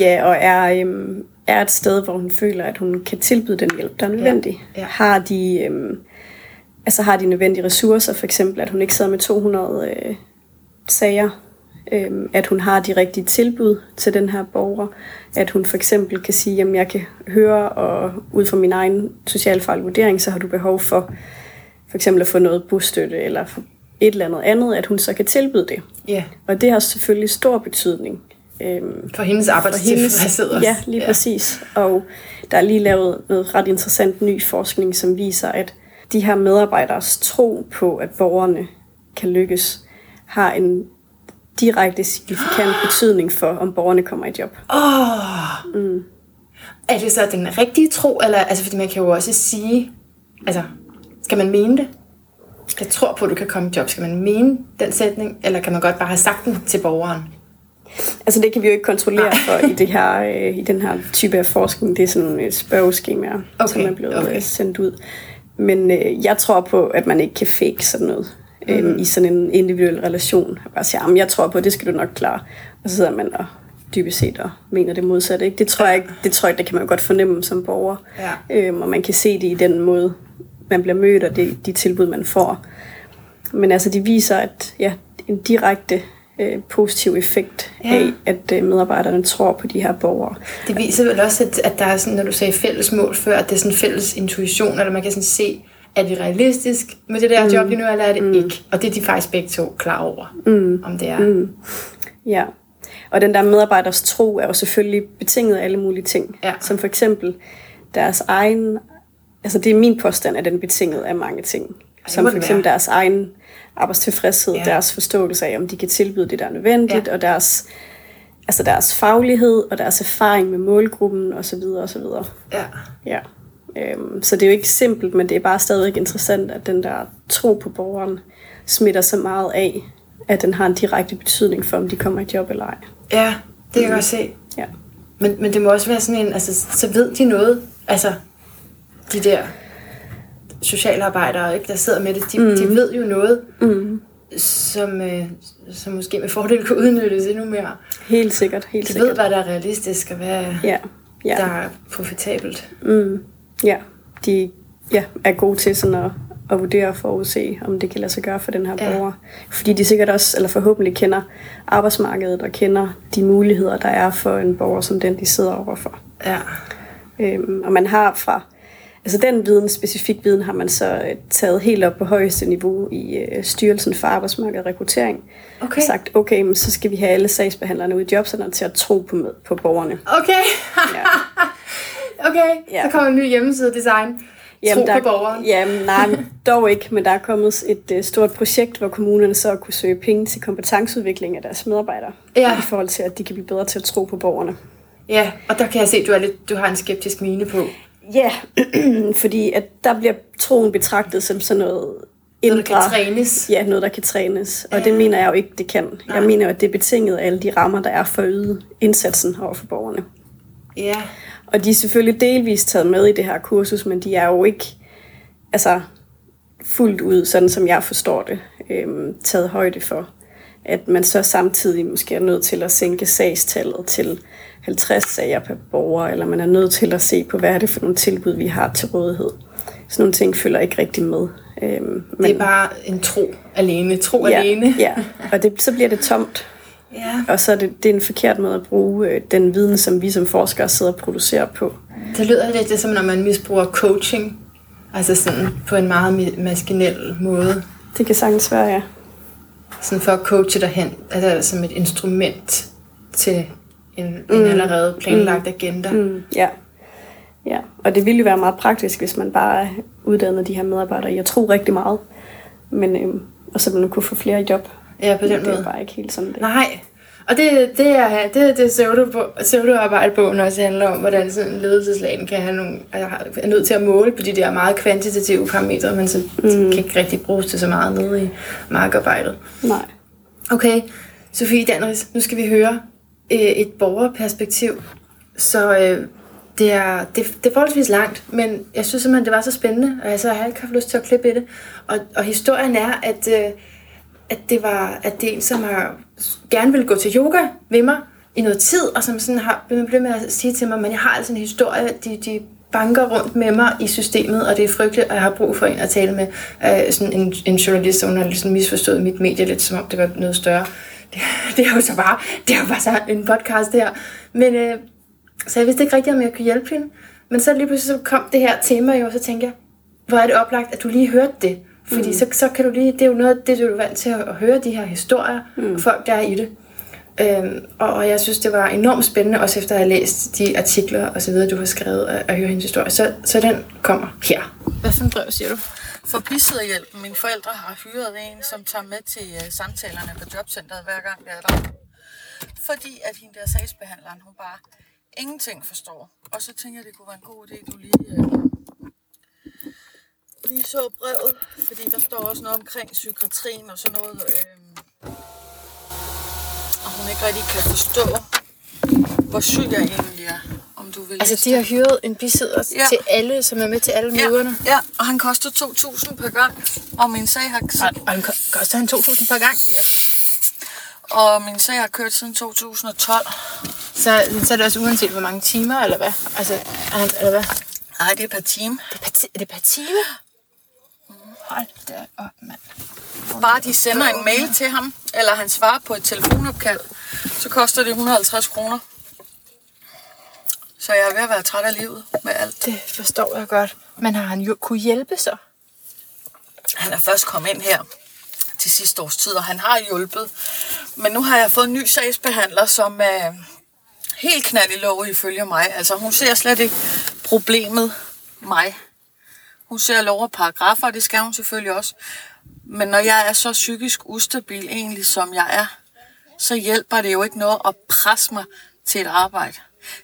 Ja, og er, øhm, er et sted, hvor hun føler, at hun kan tilbyde den hjælp, der er nødvendig. ja. Har de... Øhm, altså har de nødvendige ressourcer, for eksempel at hun ikke sidder med 200 øh, sager, øhm, at hun har de rigtige tilbud til den her borger, at hun for eksempel kan sige, at jeg kan høre, og ud fra min egen socialfaglige vurdering, så har du behov for for eksempel at få noget bostøtte, eller et eller andet andet, at hun så kan tilbyde det. Ja, Og det har selvfølgelig stor betydning. Øhm, for hendes arbejdstilfredshed også. Ja, lige ja. præcis. Og der er lige lavet noget ret interessant ny forskning, som viser, at de her medarbejderes tro på, at borgerne kan lykkes, har en direkte signifikant betydning for, om borgerne kommer i job. Åh! Mm. Er det så den rigtige tro, eller altså, fordi man kan jo også sige, altså, skal man mene det? Jeg tror på, at du kan komme i job. Skal man mene den sætning, eller kan man godt bare have sagt den til borgeren? Altså det kan vi jo ikke kontrollere for i, det her, øh, i den her type af forskning. Det er sådan et spørgeskema, okay. som er blevet okay. okay. sendt ud. Men øh, jeg tror på, at man ikke kan fake sådan noget øh, Mm. i sådan en individuel relation. Jeg bare siger, "Jamen, jeg tror på, at det skal du nok klare. Og så sidder man og dybest set og mener det modsatte. Ikke? Det tror jeg ikke, det tror jeg, det kan man godt fornemme som borger. Ja. Øhm, og man kan se det i den måde, man bliver mødt, og det, de tilbud, man får. Men altså, de viser, at ja, en direkte øh, positiv effekt Ja. af, at øh, medarbejderne tror på de her borgere. Det viser vel også, at, at der er sådan, når du sagde fælles mål før, at det er sådan fælles intuition, eller man kan sådan se, er det realistisk med det der mm. job lige nu, eller er det mm. ikke? Og det er de faktisk begge to klar over, mm. om det er. Mm. Ja, og den der medarbejders tro er jo selvfølgelig betinget af alle mulige ting. Ja. Som for eksempel deres egen, altså det er min påstand, at den er betinget af mange ting. Som for eksempel være. deres egen arbejdstilfredshed, Ja. deres forståelse af, om de kan tilbyde det, der er nødvendigt, Ja. og deres, altså deres faglighed og deres erfaring med målgruppen osv. osv. Ja. Ja. Øhm, så det er jo ikke simpelt, men det er bare stadigvæk interessant, at den der tro på borgeren smitter så meget af, at den har en direkte betydning for, om de kommer i job eller ej. ja, det kan jeg godt se. Ja. Men, men det må også være sådan en, altså, så ved de noget, altså, de der socialarbejdere, ikke, der sidder med det, de, mm. de ved jo noget, mm. som, øh, som måske med fordel kan udnyttes endnu mere. Helt sikkert, helt De sikkert. ved, hvad der er realistisk, og hvad Ja, ja, der er profitabelt. ja. De ja, er gode til sådan at, at vurdere og forudse, om det kan lade sig gøre for den her Ja. borger. Fordi de sikkert også, eller forhåbentlig kender arbejdsmarkedet og kender de muligheder, der er for en borger som den, de sidder overfor. Ja. Øhm, og man har fra, altså den viden, specifik viden, har man så øh, taget helt op på højeste niveau i øh, Styrelsen for Arbejdsmarked og Rekruttering. Okay. Og sagt, okay, men så skal vi have alle sagsbehandlerne ude i jobcenteret til at tro på, med, på borgerne. Okay. Ja. okay, Ja. så kommer en ny hjemmeside-design. Tro der, på borgeren. Jamen, nej, dog ikke, men der er kommet et uh, stort projekt, hvor kommunerne så kunne søge penge til kompetenceudvikling af deres medarbejdere. Ja. I forhold til, at de kan blive bedre til at tro på borgerne. Ja, og der kan jeg se, at du, er lidt, du har en skeptisk mine på. Ja, fordi at der bliver troen betragtet som sådan noget Noget, der indre... kan trænes. Ja, noget, der kan trænes. Og det mener jeg jo ikke, det kan. Jeg mener jo, at det er betinget af alle de rammer, der er for at yde indsatsen over for borgerne. Ja. Og de er selvfølgelig delvist taget med i det her kursus, men de er jo ikke altså, fuldt ud, sådan som jeg forstår det, øhm, taget højde for. At man så samtidig måske er nødt til at sænke sagstallet til 50 sager per borger, eller man er nødt til at se på, hvad er det for nogle tilbud, vi har til rådighed. Sådan nogle ting følger ikke rigtig med. Øhm, men, Det er bare en tro alene. Tro ja, alene. Ja, og det, så bliver det tomt. ja. Og så er det, det er en forkert måde at bruge øh, den viden, som vi som forskere sidder og producerer på. Det lyder lidt det, som når man misbruger coaching. Altså sådan på en meget maskinel måde. Det kan sagtens være, ja. Sådan for at coache dig hen. Altså som et instrument til en, en allerede planlagt agenda. Mm, ja. ja. Og det ville jo være meget praktisk, hvis man bare uddannede de her medarbejdere i at tro rigtig meget. Men, øhm, og så man kunne få flere job. Ja, på den det er måde. bare ikke helt sådan det. Nej. Og det, det er det, er det pseudo- pseudoarbejde-bogen også handler om, hvordan sådan en ledelseslagen kan have nogle, altså, er nødt til at måle på de der meget kvantitative parametre, men så mm. kan ikke rigtig bruges til så meget nede i markarbejdet. Nej. Okay, Sofie Danris, nu skal vi høre øh, et borgerperspektiv. Så øh, det, er, det, det er forholdsvis langt, men jeg synes simpelthen, det var så spændende, og altså, jeg har ikke haft lyst til at klippe i det. Og, og historien er, at, øh, at, det var, at det er en, som har gerne vil gå til yoga ved mig i noget tid, og som sådan har blevet med at sige til mig, men jeg har altså en historie, de, de banker rundt med mig i systemet, og det er frygteligt, og jeg har brug for en at tale med. Øh, sådan en, en journalist, og hun har ligesom misforstået mit medie lidt, som om det var noget større. Det, det er jo så bare, det er jo bare så en podcast det her. Men, øh, så jeg vidste ikke rigtigt, om jeg kunne hjælpe hende. Men så lige pludselig så kom det her tema jo, og så tænkte jeg, hvor er det oplagt, at du lige hørte det. Fordi mm. så, så kan du lige, det er jo noget af det, du er vant til at, at høre de her historier, mm. folk der er i det. Øhm, og, og jeg synes, det var enormt spændende, også efter at have læst de artikler og så videre, du har skrevet, at, at høre hendes historie. Så, så den kommer her. Hvad for en brev siger du? For bisidderhjælpen, mine forældre har hyret en, som tager med til uh, samtalerne på jobcentret hver gang det er der. Fordi at hende der sagsbehandleren, hun bare ingenting forstår. Og så tænker jeg, det kunne være en god idé, du lige, uh, lige så brevet. Fordi der står også noget omkring psykiatrien og sådan noget. Uh, og hun ikke rigtig kan forstå, hvor syg jeg egentlig er. Om du vil Altså, de har hyret en bisidder ja. Til alle, som er med til alle møderne. Ja, og han koster 2.000 per gang. Og min sag har... Og, og han ko- koster han 2.000 per gang? Ja. Og min sag har kørt siden 2012. Så, så er det også uanset, hvor mange timer, eller hvad? Altså, han, eller hvad? Nej, det er per time. Det er per, ti- er det per time? Hold da op, mand. Bare de sender en mail til ham, eller han svarer på et telefonopkald, så koster det 150 kroner. Så jeg er ved at være træt af livet med alt. Det forstår jeg godt. Men har han jo kunne hjælpe så? Han er først kommet ind her til sidste års tid, og han har hjulpet. Men nu har jeg fået en ny sagsbehandler, som er helt knald i lov ifølge mig. Altså hun ser slet ikke problemet mig. Hun ser lov og paragrafer, og det skal hun selvfølgelig også. Men når jeg er så psykisk ustabil egentlig, som jeg er, så hjælper det jo ikke noget at presse mig til et arbejde.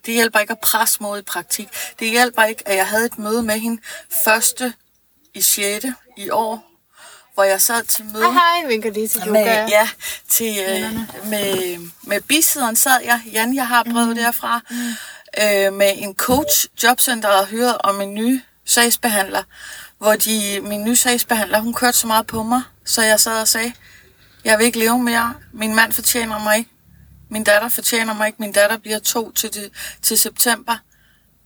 Det hjælper ikke at presse mig ud i praktik. Det hjælper ikke, at jeg havde et møde med hende første i 6. i år, hvor jeg sad til møde. Hej, hej, vinker lige til yoga. Med, ja, til, øh, med, med bisideren sad jeg, Jan, jeg har brevet mm. derfra, mm. Øh, med en coach, jobcenter og hørt om en ny sagsbehandler, hvor de, min nye sagsbehandler, hun kørte så meget på mig, så jeg sad og sagde, jeg vil ikke leve mere, min mand fortjener mig ikke, min datter fortjener mig ikke, min datter bliver to til, til september,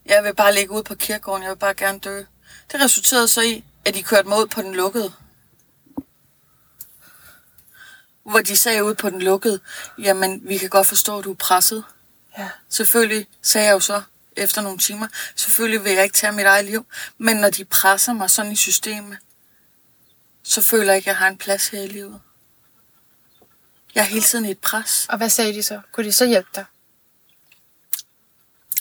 jeg vil bare ligge ud på kirkegården, jeg vil bare gerne dø. Det resulterede så i, at de kørte mig ud på den lukkede. Hvor de sagde ud på den lukkede, jamen vi kan godt forstå, at du er presset. Ja. Selvfølgelig sagde jeg jo så, efter nogle timer, selvfølgelig vil jeg ikke tage mit eget liv, men når de presser mig sådan i systemet, så føler jeg ikke, at jeg har en plads her i livet. Jeg er hele tiden i et pres. Og hvad sagde de så? Kunne de så hjælpe dig?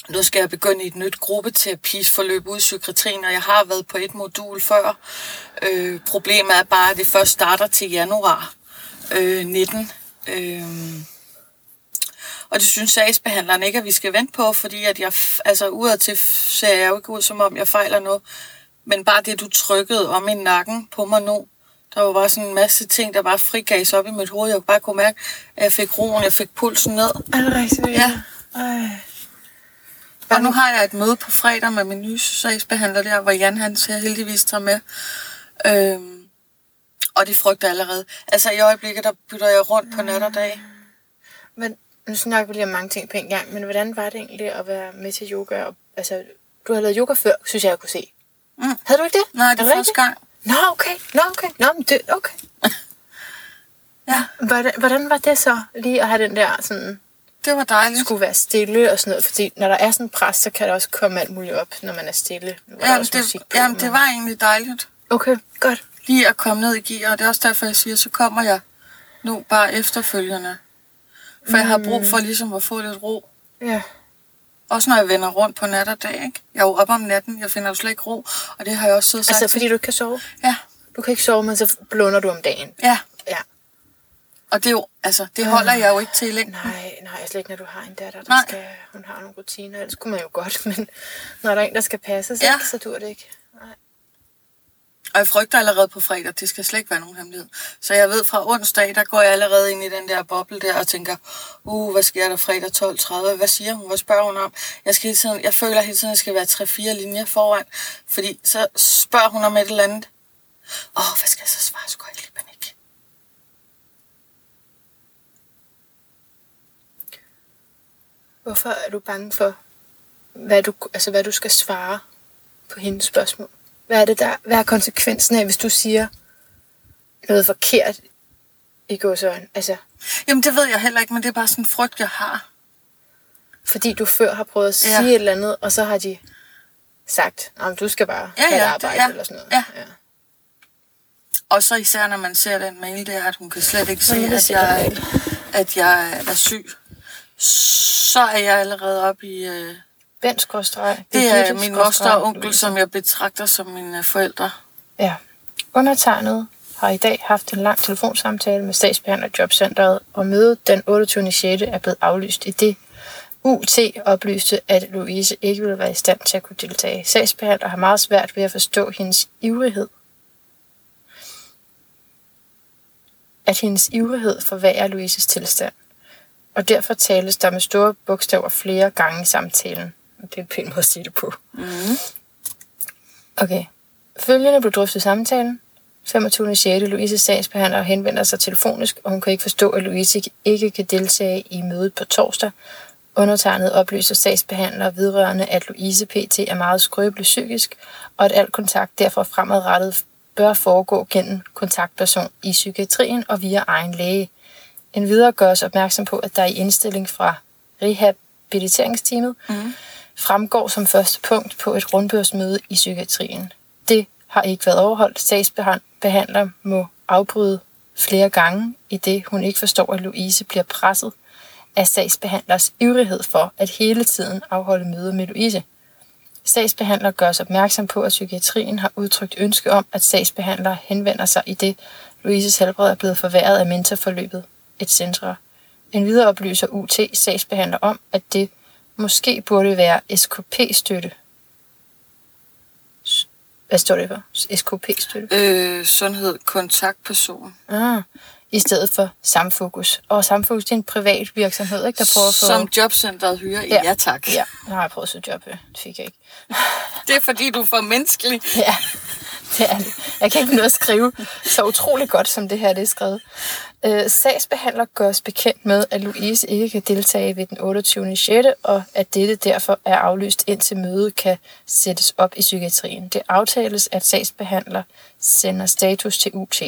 Nu skal jeg begynde i et nyt gruppeterapisforløb ude i psykiatrien, og jeg har været på et modul før. Øh, problemet er bare, at det først starter til januar øh, 19. Øh, og det synes sagsbehandleren ikke, at vi skal vente på, fordi at jeg, altså udadtil ser jeg jo ikke ud, som om jeg fejler noget. Men bare det, du trykkede om i nakken på mig nu, der var bare sådan en masse ting, der bare frigav op i mit hoved. Jeg kunne bare kunne mærke, at jeg fik roen, jeg fik pulsen ned. Er det rigtigt? Ja. Ej. Og nu har jeg et møde på fredag med min nye sagsbehandler der, hvor Jan han ser heldigvis tager med. Øhm, og det frygter allerede. Altså i øjeblikket, der bytter jeg rundt på nat og dag. Men nu snakker vi lige om mange ting på en gang, men hvordan var det egentlig at være med til yoga? Og, altså, du har lavet yoga før, synes jeg, jeg kunne se. Mm. Havde du ikke det? Nej, det er rigtigt? første gang. Nå, okay. Nå, okay. Nå, men det, okay. Ja, Hvordan, hvordan var det så, lige at have den der sådan, det var dejligt. skulle være stille og sådan noget? Fordi når der er sådan pres, så kan der også komme alt muligt op, når man er stille. Nu var Jamen, det, på, jamen, men- det var egentlig dejligt. Okay, godt. Lige at komme ned i gear, og det er også derfor, jeg siger, så kommer jeg nu bare efterfølgende. For jeg har brug for ligesom at få lidt ro. Ja. Også når jeg vender rundt på nat og dag, ikke? Jeg er jo op om natten, jeg finder jo slet ikke ro, og det har jeg også siddet og sagt Altså, fordi du ikke kan sove? Ja, Du kan ikke sove, men så blunder du om dagen. ja. Ja. Og det er jo, altså, det holder jeg jo ikke til længe. Nej, nej, slet ikke, når du har en datter, der Nej. skal, hun har nogle rutiner. Ellers kunne man jo godt, men når der er en, der skal passe, så, Ja. så dur det ikke. Og jeg frygter allerede på fredag, det skal slet ikke være nogen hemmelighed. Så jeg ved fra onsdag, der går jeg allerede ind i den der boble der og tænker, uh, hvad sker der fredag 12.30? Hvad siger hun? Hvad spørger hun om? Jeg, skal hele tiden, jeg føler hele tiden, at jeg skal være 3-4 linjer foran. Fordi så spørger hun om et eller andet. Åh, oh, hvad skal jeg så svare? Så går jeg lige panik. Hvorfor er du bange for, hvad du, altså, hvad du skal svare på hendes spørgsmål? Hvad er, det der, hvad er konsekvensen af, hvis du siger noget forkert i gåsøjne? Altså, Jamen, det ved jeg heller ikke, men det er bare sådan en frygt, jeg har. fordi du før har prøvet at sige Ja. et eller andet, og så har de sagt, at du skal bare Ja, have et ja, det- arbejde ja, eller sådan noget. ja. Og så især, når man ser den mail der, at hun kan slet ikke se, det at ser jeg jeg, at jeg er syg. Så er jeg allerede oppe i... Øh, Bent skråstreg. Det er min moster og onkel, som jeg betragter som mine forældre. Ja. Undertegnet har i dag haft en lang telefonsamtale med statsbehandler Jobcentret, og mødet den 28. 6. er blevet aflyst i det. UT oplyste, at Louise ikke ville være i stand til at kunne deltage. Sagsbehandler har meget svært ved at forstå hendes ivrighed. At hendes ivrighed forværrer Louises tilstand. Og derfor tales der med store bogstaver flere gange i samtalen. Det er en pæn måde at sige det på. Mm-hmm. Okay. Følgende blev drøftet i samtalen. 25. 6. Louise sagsbehandler henvender sig telefonisk, og hun kan ikke forstå, at Louise ikke- ikke kan deltage i mødet på torsdag. Undertegnet oplyser sagsbehandler vedrørende, at Louise PT er meget skrøbelig psykisk, og at al kontakt derfor fremadrettet bør foregå gennem kontaktperson i psykiatrien og via egen læge. En videre gøres opmærksom på, at der i indstilling fra rehabiliteringsteamet mm fremgår som første punkt på et rundbørsmøde i psykiatrien. Det har ikke været overholdt. Sagsbehandler må afbryde flere gange, i det hun ikke forstår, at Louise bliver presset af sagsbehandlers ivrighed for at hele tiden afholde møde med Louise. Sagsbehandler gøres opmærksom på, at psykiatrien har udtrykt ønske om, at sagsbehandler henvender sig i det, Louises helbred er blevet forværret af mentorforløbet, etc. En videre oplyser UT sagsbehandler om, at det måske burde være SKP-støtte. Hvad står det for? SKP-støtte? Øh, sundhed, kontaktperson. Ah, I stedet for Samfokus. Og Samfokus det er en privat virksomhed, ikke, der prøver at få... Som jobcentret hyrer i. Ja, ja tak. Ja, nu har jeg prøvet at søge job. Det fik jeg ikke. Det er fordi, du er for menneskelig. Ja, det er det. Jeg kan ikke nå at skrive så utrolig godt, som det her det er skrevet. Øh, sagsbehandler gøres bekendt med, at Louise ikke kan deltage ved den 28. 6., og at dette derfor er aflyst indtil mødet kan sættes op i psykiatrien. Det aftales, at sagsbehandler sender status til UT.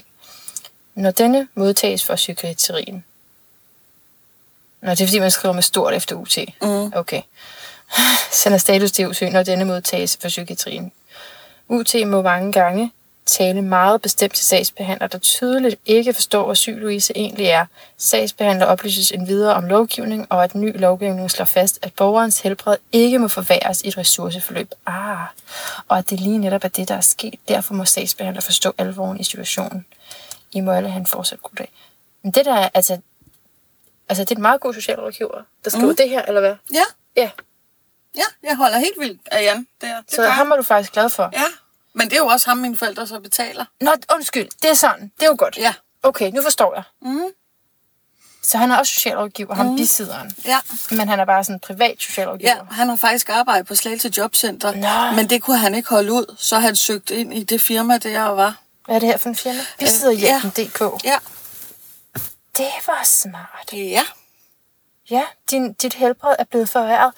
Når denne modtages fra psykiatrien. Nå, det er fordi, man skriver med stort efter UT. Mm. Okay. Sender status til UT, når denne modtages fra psykiatrien. UT må mange gange tale meget bestemt til sagsbehandler, der tydeligt ikke forstår, hvad syg Louise egentlig er. Sagsbehandler oplyses en videre om lovgivning, og at ny lovgivning slår fast, at borgerens helbred ikke må forværres i et ressourceforløb. Ah, og at det lige netop er det, der er sket. Derfor må sagsbehandler forstå alvoren i situationen. I må alle have en fortsat god dag. Men det der er, altså, altså det er en meget god socialrådgiver, der skriver mm. det her, eller hvad? Ja. Ja, Ja, jeg holder helt vildt af Jan. Det, er- det så gør ham jeg. er du faktisk glad for. Ja, men det er jo også ham, mine forældre så betaler. Nå, undskyld, det er sådan. Det er jo godt. Ja. Okay, nu forstår jeg. Mm. Så han er også socialrådgiver, ham bisidderen. Ja. Men han er bare sådan privat socialrådgiver. Ja, han har faktisk arbejdet på Slagelse Jobcenter, Nå. men det kunne han ikke holde ud, så han søgt ind i det firma, der og var. Hvad er det her for en firma? Bisidderhjælpen.dk. Ja. Det var smart. Ja. Ja, din, dit helbred er blevet forværret.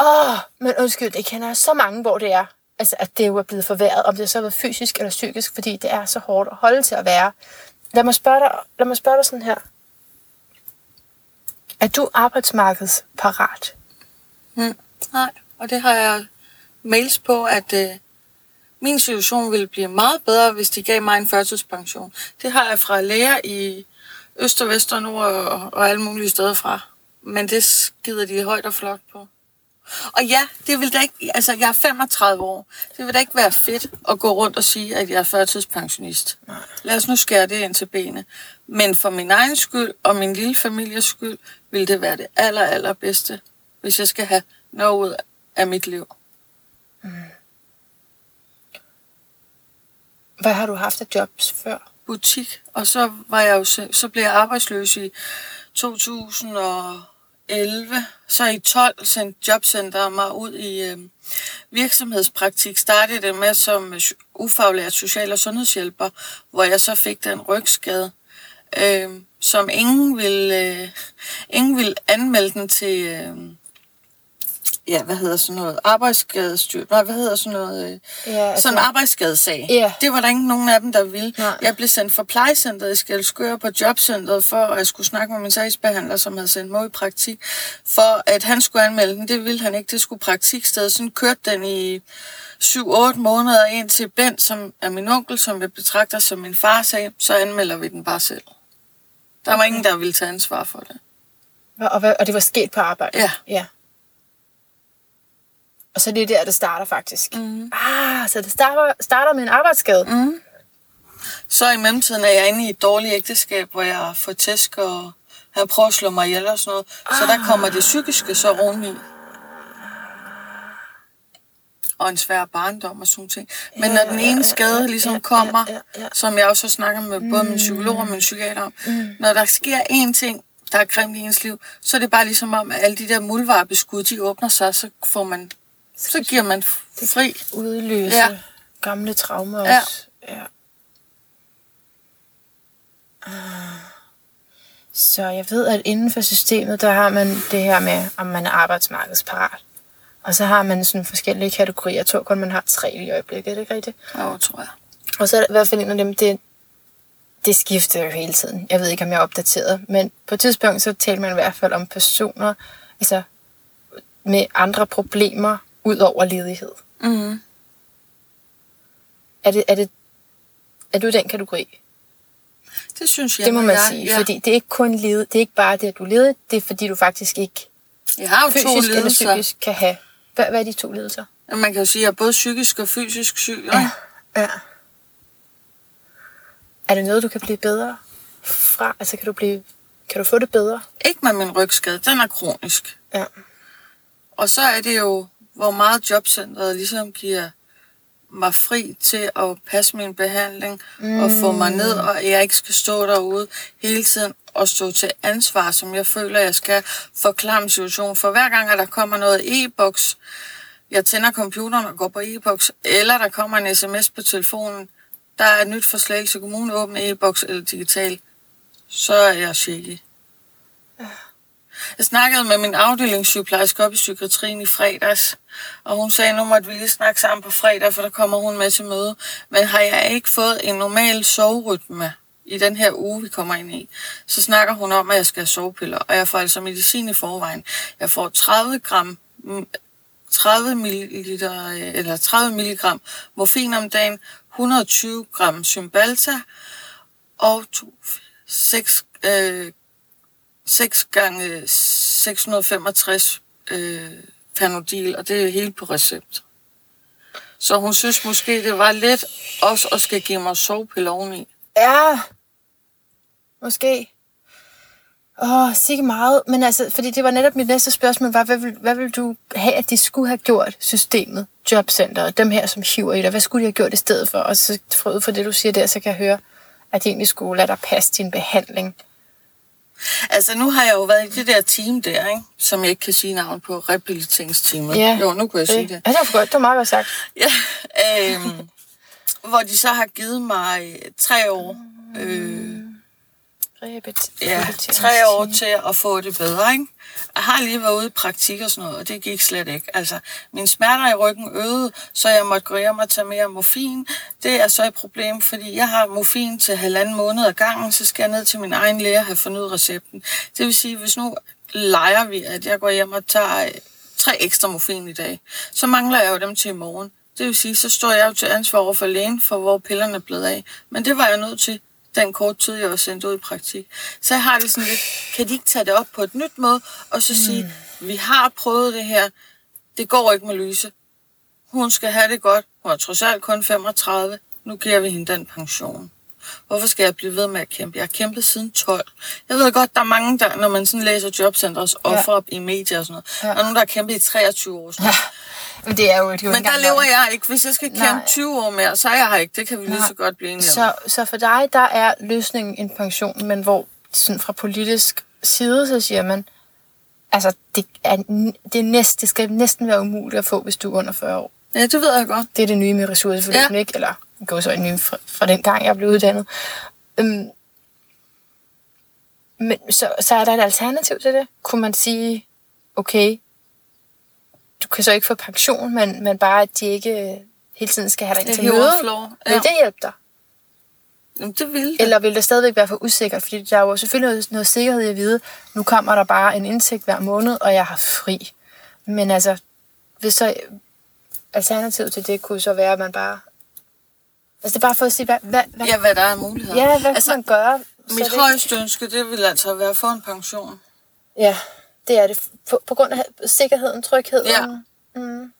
Åh, oh, men undskyld, det kender jeg så mange, hvor det er. Altså, at det jo er blevet forværret, om det så har været fysisk eller psykisk, fordi det er så hårdt at holde til at være. Lad mig spørge dig, lad mig spørge dig sådan her. Er du arbejdsmarkedsparat? Mm. Nej, og det har jeg mails på, at øh, min situation ville blive meget bedre, hvis de gav mig en førtidspension. Det har jeg fra læger i Øst og Vest og Nord og, og alle mulige steder fra. Men det skider de højt og flot på. Og ja, det vil da ikke, altså jeg er 35 år. Det vil da ikke være fedt at gå rundt og sige, at jeg er førtidspensionist. Lad os nu skære det ind til benet. Men for min egen skyld og min lille families skyld, vil det være det aller, allerbedste, hvis jeg skal have noget ud af mit liv. Hvad har du haft af jobs før? butik, og så var jeg jo så, blev jeg arbejdsløs i 11. Så i 12 sendte Jobcenter mig ud i øh, virksomhedspraktik. Startede det med som øh, ufaglært social- og sundhedshjælper, hvor jeg så fik den rygskade, øh, som ingen ville, øh, ingen ville anmelde den til... Øh, Ja, hvad hedder sådan noget? Arbejdsskadestyr. Nej, hvad hedder sådan noget? Øh, Ja, altså- sådan en arbejdsskadesag. Ja. Det var der ikke nogen af dem, der ville. Nej. Jeg blev sendt fra plejecenteret i Skelskør på jobcentret, for at jeg skulle snakke med min sagsbehandler, som havde sendt mig i praktik, for at han skulle anmelde den. Det ville han ikke. Det skulle praktiksted. Sådan kørte den i 7-8 måneder ind til Bent, som er min onkel, som jeg betragter som min far, sagde, så anmelder vi den bare selv. Der var ingen, der ville tage ansvar for det. Og, og, og det var sket på arbejde? Ja. ja. Og så er det der, det starter faktisk. Mm. Ah, så det starter, starter med en arbejdsskade. Mm. Så i mellemtiden er jeg inde i et dårligt ægteskab, hvor jeg får tæsk og han prøver at slå mig ihjel og sådan noget. Så der kommer det psykiske så oveni. Og en svær barndom og sådan ting. Men når den ene skade ligesom kommer, som jeg også snakker med både min psykolog og min psykiater om, når der sker én ting, der er grimt i ens liv, så er det bare ligesom om, at alle de der muldvarpeskud, de åbner sig, så får man, så giver man fri. Udløse Ja. ja. gamle traumer Ja. også. Ja. Ah. Så jeg ved, at inden for systemet, der har man det her med, om man er arbejdsmarkedsparat. Og så har man sådan forskellige kategorier. Jeg tror kun, man har tre i øjeblikket, er det ikke rigtigt? Jo, tror jeg. Og så er der i hvert fald en af dem, det, det skifter jo hele tiden. Jeg ved ikke, om jeg er opdateret, men på et tidspunkt så taler man i hvert fald om personer, altså med andre problemer ud over ledighed. Mm. Er, det, er, det, er du i den kategori? Det synes jeg. det må man jeg, sige, ja. fordi det er ikke kun led, det er ikke bare det, at du er ledig, det er fordi du faktisk ikke Jeg har jo to fysisk eller lidelser. psykisk kan have. Hvad, hvad er de to lidelser? Ja, Man kan jo sige, at jeg er både psykisk og fysisk syg. Ja. ja. Er det noget, du kan blive bedre fra? Altså kan du, blive, kan du få det bedre? Ikke med min rygskade, den er kronisk. Ja. Og så er det jo, hvor meget jobcentret ligesom giver mig fri til at passe min behandling mm. og få mig ned, og jeg ikke skal stå derude hele tiden og stå til ansvar, som jeg føler, jeg skal forklare min situation. For hver gang, at der kommer noget e-boks, jeg tænder computeren og går på e-boks, eller der kommer en sms på telefonen, der er et nyt forslag til kommunen, åbne e-boks eller digital, så er jeg shaky. Jeg snakkede med min afdelingssygeplejerske op i psykiatrien i fredags, og hun sagde, nu måtte vi lige snakke sammen på fredag, for der kommer hun med til møde. Men har jeg ikke fået en normal soverytme i den her uge, vi kommer ind i, så snakker hun om, at jeg skal have sovepiller, og jeg får altså medicin i forvejen. Jeg får 30 gram mm, 30 ml, øh, eller 30 milligram morfin om dagen, 120 gram symbalta og to, 6, øh, 6 gange 665 øh, Panodil, og det er helt på recept. Så hun synes måske, det var lidt også at skal give mig sovepille oveni. Ja, måske. Åh, oh, sikke meget. Men altså, fordi det var netop mit næste spørgsmål, var, hvad vil, hvad vil du have, at de skulle have gjort systemet, jobcenteret, dem her, som hiver i dig, hvad skulle de have gjort i stedet for? Og så fra ud fra det, du siger der, så kan jeg høre, at de egentlig skulle lade dig passe din behandling. Altså, nu har jeg jo været i det der team der, ikke? som jeg ikke kan sige navn på, rehabiliteringsteamet. Ja. Jo, nu kunne jeg sige det. Ja, det var for godt. Det var meget godt sagt. Ja, øhm, hvor de så har givet mig tre år, øh, Rehabilit- ja, tre år til at få det bedre, ikke? Har lige været ude i praktik og sådan noget, og det gik slet ikke. Altså, mine smerter i ryggen øgede, så jeg måtte gå hjem og tage mere morfin. Det er så et problem, fordi jeg har morfin til halvanden måned ad gangen, så skal jeg ned til min egen læge og have fornyet recepten. Det vil sige, hvis nu leger vi, at jeg går hjem og tager øh, tre ekstra morfin i dag, så mangler jeg jo dem til i morgen. Det vil sige, så står jeg jo til ansvar over for lægen for, hvor pillerne er blevet af. Men det var jeg nødt til den kort tid, jeg var sendt ud i praktik. Så jeg har det sådan lidt, kan de ikke tage det op på et nyt måde, og så sige, vi har prøvet det her, det går ikke med Lyse. Hun skal have det godt, hun er trods alt kun 35, nu giver vi hende den pension. Hvorfor skal jeg blive ved med at kæmpe? Jeg har kæmpet siden 12. Jeg ved godt, der er mange, der, når man sådan læser jobcentrets offer op i medier og sådan noget, Ja. der er nogen, der har kæmpet i 23 år. Sådan. noget. Men det er jo, det er jo Men der lever jeg ikke. Hvis jeg skal kæmpe Nej. 20 år mere, så er jeg her ikke. Det kan vi lige Nej. så godt blive enige om. Så, så for dig, der er løsningen en pension, men hvor sådan fra politisk side, så siger man, altså det, er, det, er næst, det skal næsten være umuligt at få, hvis du er under 40 år. Ja, det ved jeg godt. Det er det nye med ressourceforløbene, Ja. ikke? Eller går så nye fra, fra den gang, jeg blev uddannet. Øhm, men så, så er der et alternativ til det. Kunne man sige, okay, du kan så ikke få pension, men, men bare, at de ikke øh, hele tiden skal have dig ind Det til møde. flår. Vil Ja. det hjælpe dig? Jamen, det vil det. Eller vil det stadigvæk være for usikkert? Fordi der er jo selvfølgelig noget, noget sikkerhed i at vide, nu kommer der bare en indtægt hver måned, og jeg har fri. Men altså, hvis så alternativet til det kunne så være, at man bare... Altså det er bare for at sige, hvad, hvad, hvad, Ja, hvad der er muligheder. ja, hvad altså, kan man gøre? mit det- højeste ønske, det vil altså være at få en pension. Ja, det er det. På, på grund af sikkerheden, trygheden. Ja. Mm.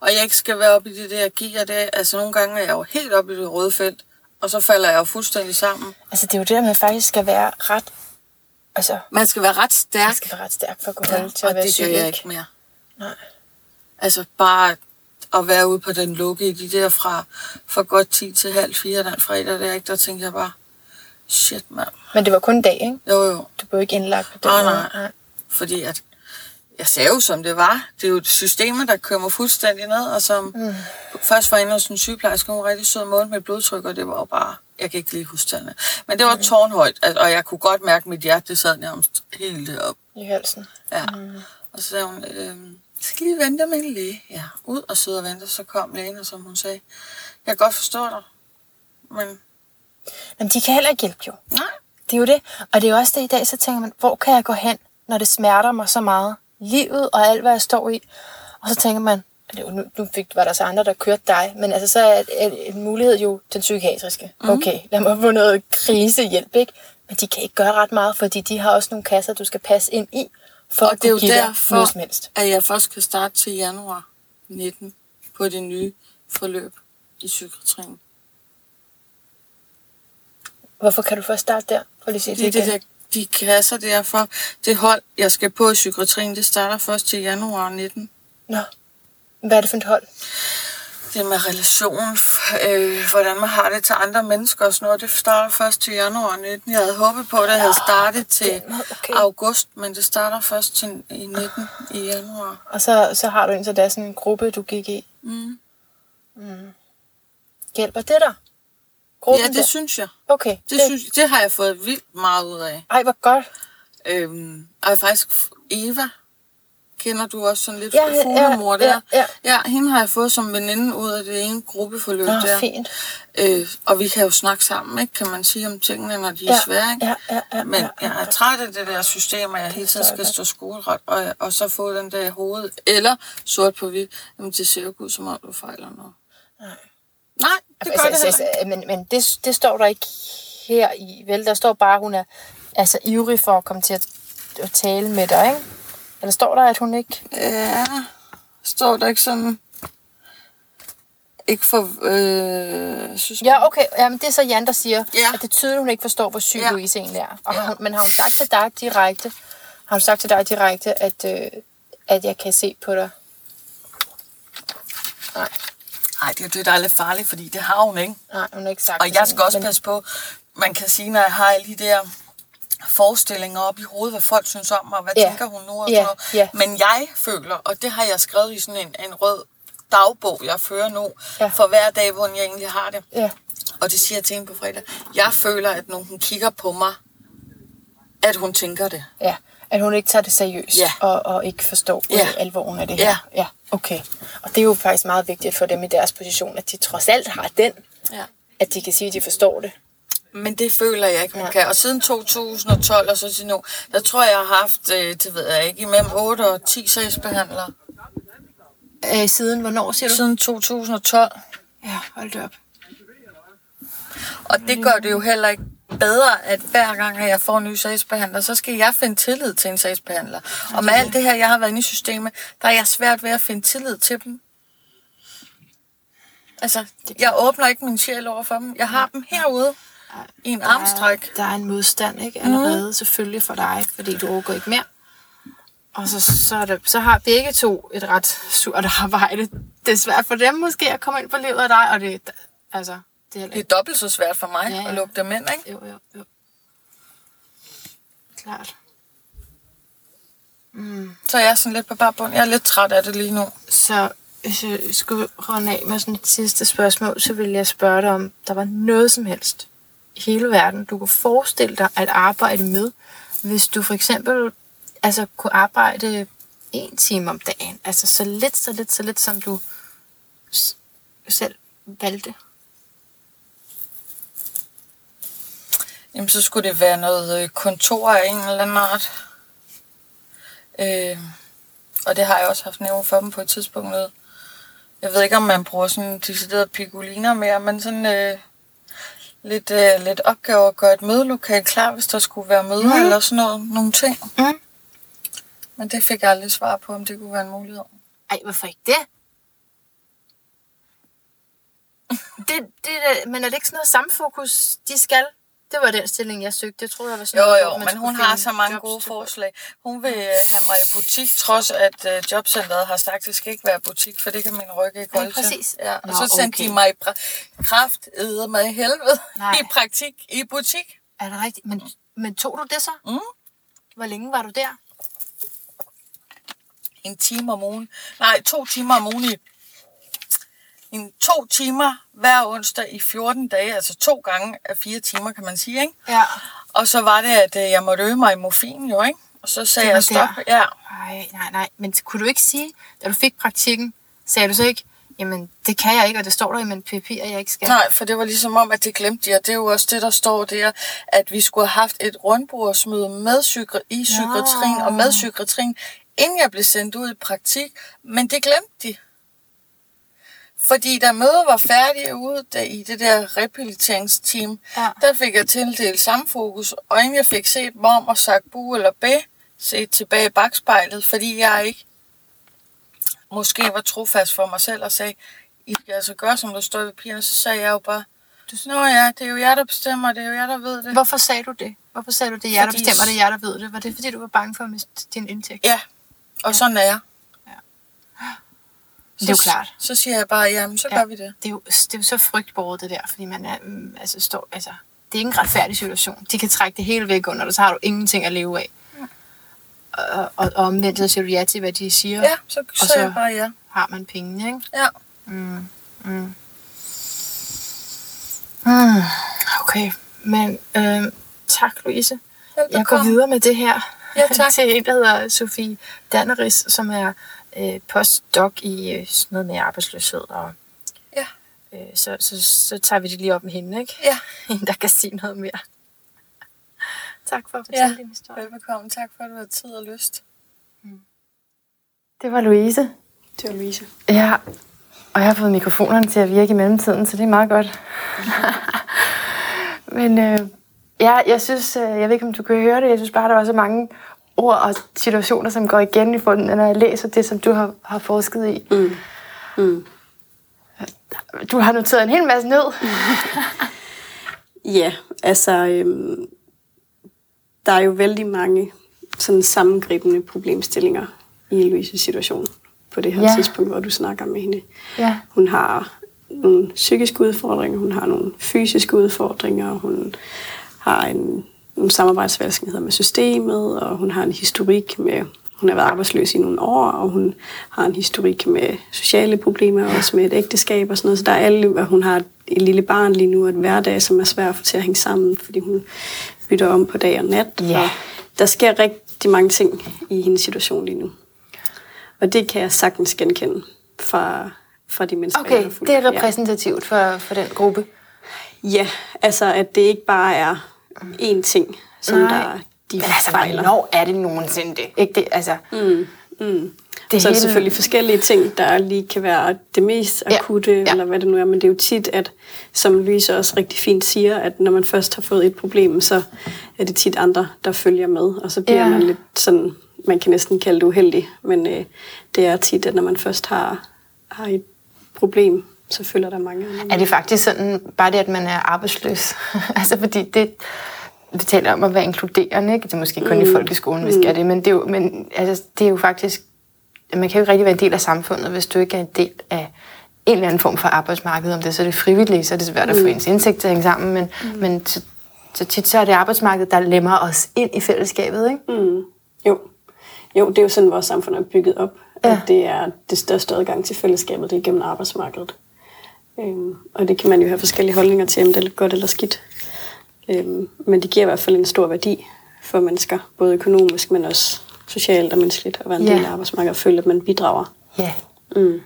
Og jeg ikke skal være oppe i det der gear det. Altså, nogle gange er jeg jo helt oppe i det røde felt, og så falder jeg jo fuldstændig sammen. Altså det er jo det, der at faktisk skal være ret... Altså, Man skal være ret man stærk, skal være ret stærk for at kunne ja, holde til at og være det syg. gør jeg ikke mere. Nej. Altså, bare at være ude på den lukke i de der fra, fra godt 10 til halv 4 den fredag, der, ikke? der tænkte jeg bare, shit mand. Men det var kun en dag, ikke? Jo jo, Du blev ikke indlagt på den Nej, nej. fordi at jeg sagde jo, som det var. Det er jo et system, der kører mig fuldstændig ned, og som mm. først var inde hos en sygeplejerske, hun var rigtig sød mål med blodtryk, og det var jo bare, jeg kan ikke lige huske tallene. Men det var mm. tårnhøjt, og jeg kunne godt mærke, at mit hjerte det sad nærmest helt deroppe. I halsen. Ja. Mm. Og så sagde hun, øh, jeg skal lige vente med en læge. Ja, ud og sidde og vente. Så kom lægen, og som hun sagde, jeg kan godt forstå dig, men Jamen, de kan heller ikke hjælpe jo. Nej. Det er jo det. Og det er jo også det i dag, så tænker man, hvor kan jeg gå hen, når det smerter mig så meget? Livet og alt, hvad jeg står i. Og så tænker man, nu, nu fik, var der så andre, der kørte dig, men altså, så er en, en mulighed jo den psykiatriske. Mm. Okay, lad mig få noget krisehjælp, ikke? Men de kan ikke gøre ret meget, fordi de har også nogle kasser, du skal passe ind i, for Og at det er jo derfor, noget som helst. at jeg først kan starte til januar 19 på det nye forløb i psykiatrien. Hvorfor kan du først starte der? Prøv lige sige Det er det det de kasser derfor. Det hold, jeg skal på i psykiatrien, det starter først til januar 19. Nå, hvad er det for et hold? Det med relation, øh, hvordan man har det til andre mennesker og sådan noget, det starter først til januar 19. Jeg havde håbet på, at det havde startet til okay. august, men det starter først til i 19 i januar. Og så, så har du indtil da sådan en gruppe, du gik i. Mm. Hjælper det dig? Gruppen Ja, det der? synes jeg. Okay. Det, synes, det har jeg fået vildt meget ud af. Ej, hvor godt. Øhm, og faktisk Eva, kender du også sådan lidt Ja, ja, ja, fuglemor ja, der? ja. ja, hende har jeg fået som veninde ud af det ene gruppeforløb Nå, der. fint. Øh, og vi kan jo snakke sammen, ikke, kan man sige, om tingene, når de er Ja, svære. Ikke? ja, ja, ja, Men ja, jeg er træt af det der system, at jeg hele tiden skal stå skoleret, og, og så få den der i hovedet, eller sort på hvidt, jamen det ser jo ikke ud, som om du fejler noget. Nej. Nej, det gør altså, det altså, men men det, det står der ikke her i, vel? Der står bare, at hun er altså, ivrig for at komme til at, at tale med dig, ikke? Eller står der, at hun ikke... Ja, står der ikke sådan... Ikke for... Øh, synes Ja, okay. Jamen, det er så Jan, der siger, Ja. at det tydeligt, hun ikke forstår, hvor syg Ja. Louise egentlig er. Og Ja. har hun, men har hun sagt til dig direkte, har hun sagt til dig direkte, at, øh, at jeg kan se på dig? Nej, Nej, det er jo det, der er lidt farligt, fordi det har hun ikke. nej, hun har ikke sagt Og det jeg sådan, skal også men- passe på, man kan sige, når jeg har alle de der forestillinger op i hovedet, hvad folk synes om mig, og hvad Ja. tænker hun nu og Ja, ja. Men jeg føler, og det har jeg skrevet i sådan en, en rød dagbog, jeg fører nu, Ja. for hver dag, hvor jeg egentlig har det. Ja, Og det siger jeg til hende på fredag. Jeg føler, at når hun kigger på mig, at hun tænker det. ja. At hun ikke tager det seriøst, Ja. og, og ikke forstår ja. alvoren af det her. Ja. ja. Okay. Og det er jo faktisk meget vigtigt for dem i deres position, at de trods alt har den, Ja. at de kan sige, at de forstår det. Men det føler jeg ikke, hun kan. Og siden 2012 og så til nu, der tror jeg, jeg har haft, øh, det ved jeg ikke, imellem 8 og 10 sagsbehandlere. Øh, siden hvornår, siger du? Siden 2012. Ja, hold det op. Og det gør det jo heller ikke bedre, at hver gang, at jeg får en ny sagsbehandler, så skal jeg finde tillid til en sagsbehandler. Og med alt det her, jeg har været inde i systemet, der er jeg svært ved at finde tillid til dem. Altså, jeg åbner ikke min sjæl over for dem. Jeg har dem herude en armstræk. Der er en modstand, ikke? Allerede mm. selvfølgelig for dig, fordi du overgår ikke mere. Og så, så, er det, så har begge to et ret surt arbejde. Det er svært for dem måske at komme ind på livet af dig, og det, altså, det er Det er dobbelt så svært for mig Ja, ja. at lukke dem ind, ikke? Jo, jo, jo. Klart. Så jeg er sådan lidt på bare bund. Jeg er lidt træt af det lige nu. Så hvis jeg skulle runde af med sådan et sidste spørgsmål, så ville jeg spørge dig om, der var noget som helst hele verden, du kunne forestille dig at arbejde med, hvis du for eksempel altså, kunne arbejde en time om dagen. Altså så lidt, så lidt, så lidt, som du selv valgte. Jamen, så skulle det være noget øh, kontor af en eller anden art. Øh, og det har jeg også haft nævnt for dem på et tidspunkt. Noget. Jeg ved ikke, om man bruger sådan decideret piguliner mere, men sådan øh, lidt, øh, lidt opgaver at gøre et mødelokal klar, hvis der skulle være møder mm. eller sådan noget. Nogle ting. Mm. Men det fik jeg aldrig svar på, om det kunne være en mulighed. Ej, hvorfor ikke det? det, det er- men er det ikke sådan noget samfokus, de skal? Det var den stilling, jeg søgte. Jeg troede, jeg var sådan Jo, jo, men hun har så mange jobs gode forslag. Hun vil øh, have mig i butik, trods at øh, jobcentret har sagt, at det skal ikke være butik, for det kan min ryg ikke Ja, holde til. præcis. Ja, og Nå, så sendte okay. de mig i pra- kraft mig i helvede Nej. i praktik i butik. Er det rigtigt? Men, men tog du det så? Mm. Hvor længe var du der? En time om ugen. Nej, to timer om ugen i en to timer hver onsdag i 14 dage, altså to gange af fire timer, kan man sige, ikke? Ja. Og så var det, at øh, jeg måtte øve mig i morfin, jo, ikke? Og så sagde jeg stop. der. Ja, Nej, nej, nej. Men kunne du ikke sige, da du fik praktikken, sagde du så ikke, jamen, det kan jeg ikke, og det står der i min papir, at jeg ikke skal. Nej, for det var ligesom om, at det glemte de, og det er jo også det, der står der, at vi skulle have haft et rundbordsmøde med psyki- i psykiatrien Nå. og med psykiatrien, inden jeg blev sendt ud i praktik, men det glemte de. Fordi da mødet var færdigt ude der, i det der rehabiliteringsteam, Ja. der fik jeg tildelt samfokus, og inden jeg fik set mom og sagt bu eller bæ, set tilbage i bagspejlet, fordi jeg ikke måske var trofast for mig selv og sagde, I skal altså gøre, som der står i papirerne, så sagde jeg jo bare, Nå ja, det er jo jer, der bestemmer, det er jo jer, der ved det. Hvorfor sagde du det? Hvorfor sagde du, det er jer, der Fordi- bestemmer, det er jer, der ved det? Var det, fordi du var bange for at miste din indtægt? Ja, og sådan er jeg. Det er jo Så- klart. Så siger jeg bare, jamen, så Ja. gør vi det. Det er jo, det er jo så frygtbåret, det der, fordi man er, mm, altså, står, altså, det er ikke en retfærdig situation. De kan trække det hele væk under dig, så har du ingenting at leve af. Og, og, og omvendt, så siger du ja til, hvad de siger. Ja, så så- sagde jeg bare ja. Har man pengene, ikke? Ja. Mm. Mm. Mm. Okay, men øh, tak, Louise. Jeg går videre med det her Ja, tak. til en, der hedder Sofie Danneris, som er øh, postdoc i øh, sådan noget med arbejdsløshed. Og, Ja. øh, så, så, så tager vi det lige op med hende, ikke? Ja. En, der kan sige noget mere. tak for at Ja. fortælle din historie. Velbekomme. Tak for, at du har tid og lyst. Det var Louise. Det var Louise. Ja, og jeg har fået mikrofonerne til at virke i mellemtiden, så det er meget godt. Men øh, ja, jeg synes, øh, jeg ved ikke, om du kan høre det, jeg synes bare, der var så mange ord og situationer, som går igen i funden, når jeg læser det, som du har, har forsket i. Mm. Mm. Du har noteret en hel masse ned. Ja, altså, øhm, der er jo vældig mange sådan sammengribende problemstillinger i Louises situation på det her ja. tidspunkt, hvor du snakker med hende. Ja. Hun har nogle psykiske udfordringer, hun har nogle fysiske udfordringer, hun har en, nogle samarbejdsvanskeligheder med systemet, og hun har en historik med, hun har været arbejdsløs i nogle år, og hun har en historik med sociale problemer, også med et ægteskab og sådan noget. Så der er alle, og hun har et, lille barn lige nu, og et hverdag, som er svært at få til at hænge sammen, fordi hun bytter om på dag og nat. Ja. Og der sker rigtig mange ting i hendes situation lige nu. Og det kan jeg sagtens genkende fra, fra de mennesker, jeg Okay, har fulgt. det er Ja. repræsentativt for, for den gruppe. Ja, altså at det ikke bare er én ting, som Nej. der de Men altså, fejler. hvornår er det nogensinde det? Ikke det, altså... Mm, mm. Det så er der hele- selvfølgelig forskellige ting, der lige kan være det mest Ja, akutte, ja. eller hvad det nu er, men det er jo tit, at som Louise også rigtig fint siger, at når man først har fået et problem, så er det tit andre, der følger med, og så bliver Ja. ja. man lidt sådan, man kan næsten kalde det uheldig, men øh, det er tit, at når man først har, har et problem, så følger der mange andre. Er det faktisk sådan, bare det, at man er arbejdsløs? altså, fordi det, vi taler om at være inkluderende, ikke? Det er måske kun mm. i folkeskolen, vi skal det, men det er jo, men, altså, det er jo faktisk, man kan jo ikke rigtig være en del af samfundet, hvis du ikke er en del af en eller anden form for arbejdsmarked. Om det så er det frivillige, så er det svært at få ens indtægt til at hænge sammen, men, mm. men så, så tit så er det arbejdsmarkedet, der lemmer os ind i fællesskabet, ikke? Mm. Jo. jo, det er jo sådan, vores samfund er bygget op. Ja. At det er det største adgang til fællesskabet, det er gennem arbejdsmarkedet. Øhm, og det kan man jo have forskellige holdninger til, om det er godt eller skidt. Øhm, men det giver i hvert fald en stor værdi for mennesker, både økonomisk, men også socialt og menneskeligt, at være en Ja. del af arbejdsmarkedet og føle, at man bidrager. Ja. Mm.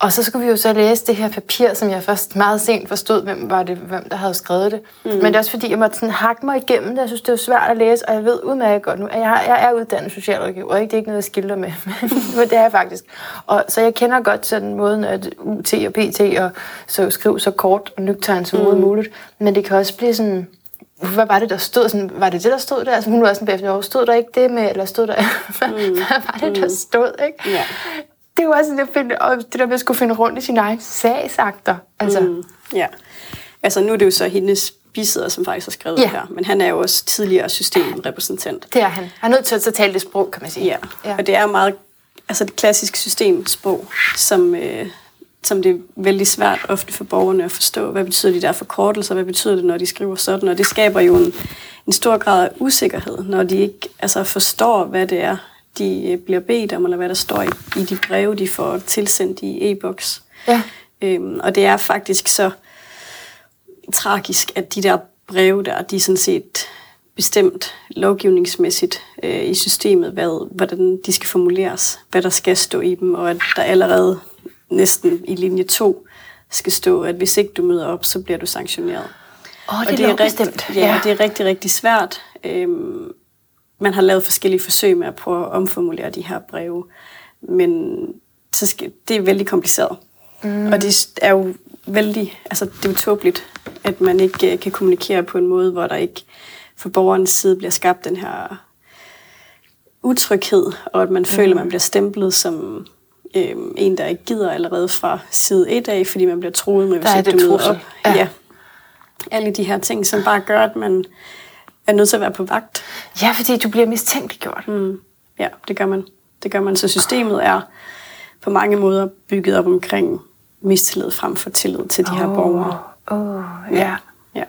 Og så skulle vi jo så læse det her papir, som jeg først meget sent forstod, hvem, var det, hvem der havde skrevet det. Mm. Men det er også fordi, jeg måtte sådan hakke mig igennem det. Jeg synes, det er svært at læse, og jeg ved udmærket godt nu, at jeg, jeg er uddannet socialrådgiver. Ikke? Det er ikke noget, jeg skilder med, men det er jeg faktisk. Og, så jeg kender godt sådan måden, at UT og PT og så skriv så kort og nøgtegn som mm. muligt. Men det kan også blive sådan, hvad var det, der stod? Sådan, var det det, der stod der? Altså, hun var sådan bagefter, stod der ikke det med, eller stod der... hvad, hvad var det, der stod? Ikke? Ja. Det er jo også det, at finde, og det der med at skulle finde rundt i sine egne sagsakter. Altså, mm. Ja. Altså nu er det jo så hendes bisidder, som faktisk har skrevet Ja. det her. Men han er jo også tidligere systemrepræsentant. det er han. Han er nødt til at tale det sprog, kan man sige. Ja, ja. og det er jo meget altså det klassiske systemsprog, som, øh, som det er vældig svært ofte for borgerne at forstå. Hvad betyder de der forkortelser? Hvad betyder det, når de skriver sådan? Og det skaber jo en, en stor grad af usikkerhed, når de ikke altså, forstår, hvad det er, de øh, bliver bedt om, eller hvad der står i, i de breve, de får tilsendt i e-boks. Ja. Øhm, og det er faktisk så tragisk, at de der breve der, de er sådan set bestemt lovgivningsmæssigt øh, i systemet, hvad, hvordan de skal formuleres, hvad der skal stå i dem, og at der allerede næsten i linje 2 skal stå, at hvis ikke du møder op, så bliver du sanktioneret. Åh, det, Og det er rigtig, bestemt. ja, ja, det er rigtig, rigtig svært. Øhm, man har lavet forskellige forsøg med at prøve at omformulere de her breve, men så skal, det er vældig kompliceret. Mm. Og det er jo vældig, altså det er jo tåbeligt, at man ikke øh, kan kommunikere på en måde, hvor der ikke fra borgerens side bliver skabt den her utryghed, og at man mm. føler, at man bliver stemplet som øhm, en, der ikke gider allerede fra side 1 af, fordi man bliver troet med, hvis er ikke det du møder op. Ja. Ja. Alle de her ting, som bare gør, at man er nødt til at være på vagt. Ja, fordi du bliver mistænkeliggjort. Mm. Ja, det gør man. Det gør man. Så systemet er på mange måder bygget op omkring mistillid frem for tillid til de her borgere. Åh, oh, ja. ja.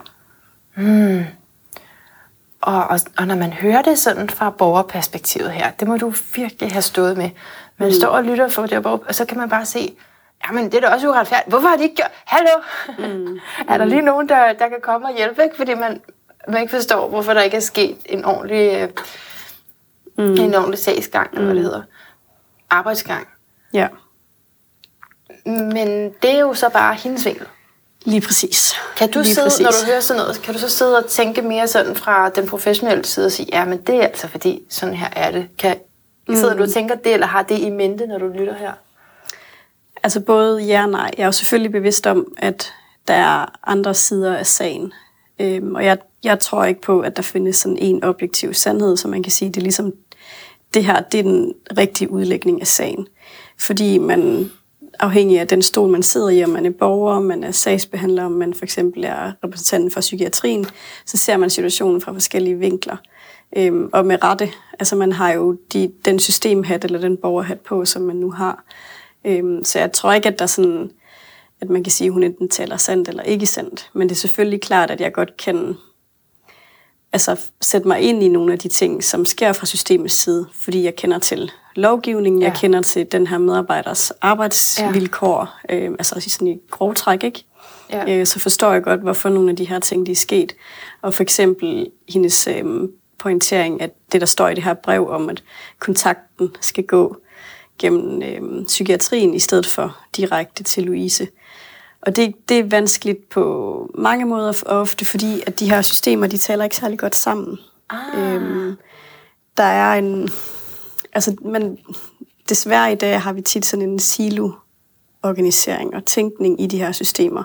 Og, og, og når man hører det sådan fra borgerperspektivet her, det må du virkelig have stået med. Man mm. står og lytter for det, og så kan man bare se, jamen det er da også uretfærdigt. Hvorfor har de ikke gjort? Hallo? Mm. er der lige nogen, der, der kan komme og hjælpe? Ikke? Fordi man, man ikke forstår, hvorfor der ikke er sket en ordentlig, øh, mm. en ordentlig sagsgang, eller hvad det hedder. Arbejdsgang. ja. Men det er jo så bare hendes vinkel. Lige præcis. Kan du Lige sidde, præcis. når du hører sådan noget, kan du så sidde og tænke mere sådan fra den professionelle side og sige, ja, men det er altså fordi, sådan her er det. Kan, sidder du og tænker det, eller har det i mente, når du lytter her? Altså både ja og nej. Jeg er jo selvfølgelig bevidst om, at der er andre sider af sagen. Øhm, og jeg, jeg tror ikke på, at der findes sådan en objektiv sandhed, så man kan sige, det er ligesom, det her, det er den rigtige udlægning af sagen. Fordi man, afhængig af den stol, man sidder i, om man er borger, om man er sagsbehandler, om man for eksempel er repræsentant for psykiatrien, så ser man situationen fra forskellige vinkler. Øhm, og med rette, altså man har jo de, den systemhat eller den borgerhat på, som man nu har. Øhm, så jeg tror ikke, at der sådan, at man kan sige, at hun enten taler sandt eller ikke sandt. Men det er selvfølgelig klart, at jeg godt kan altså, sætte mig ind i nogle af de ting, som sker fra systemets side, fordi jeg kender til lovgivningen, ja. jeg kender til den her medarbejders arbejdsvilkår, ja. øh, altså sådan i grov træk, ikke? Ja. Øh, så forstår jeg godt, hvorfor nogle af de her ting, de er sket. Og for eksempel hendes øh, pointering, at det, der står i det her brev om, at kontakten skal gå gennem øh, psykiatrien i stedet for direkte til Louise. Og det, det er vanskeligt på mange måder, og ofte fordi, at de her systemer, de taler ikke særlig godt sammen. Ah. Øhm, der er en... Altså, man, desværre i dag har vi tit sådan en silo-organisering og tænkning i de her systemer.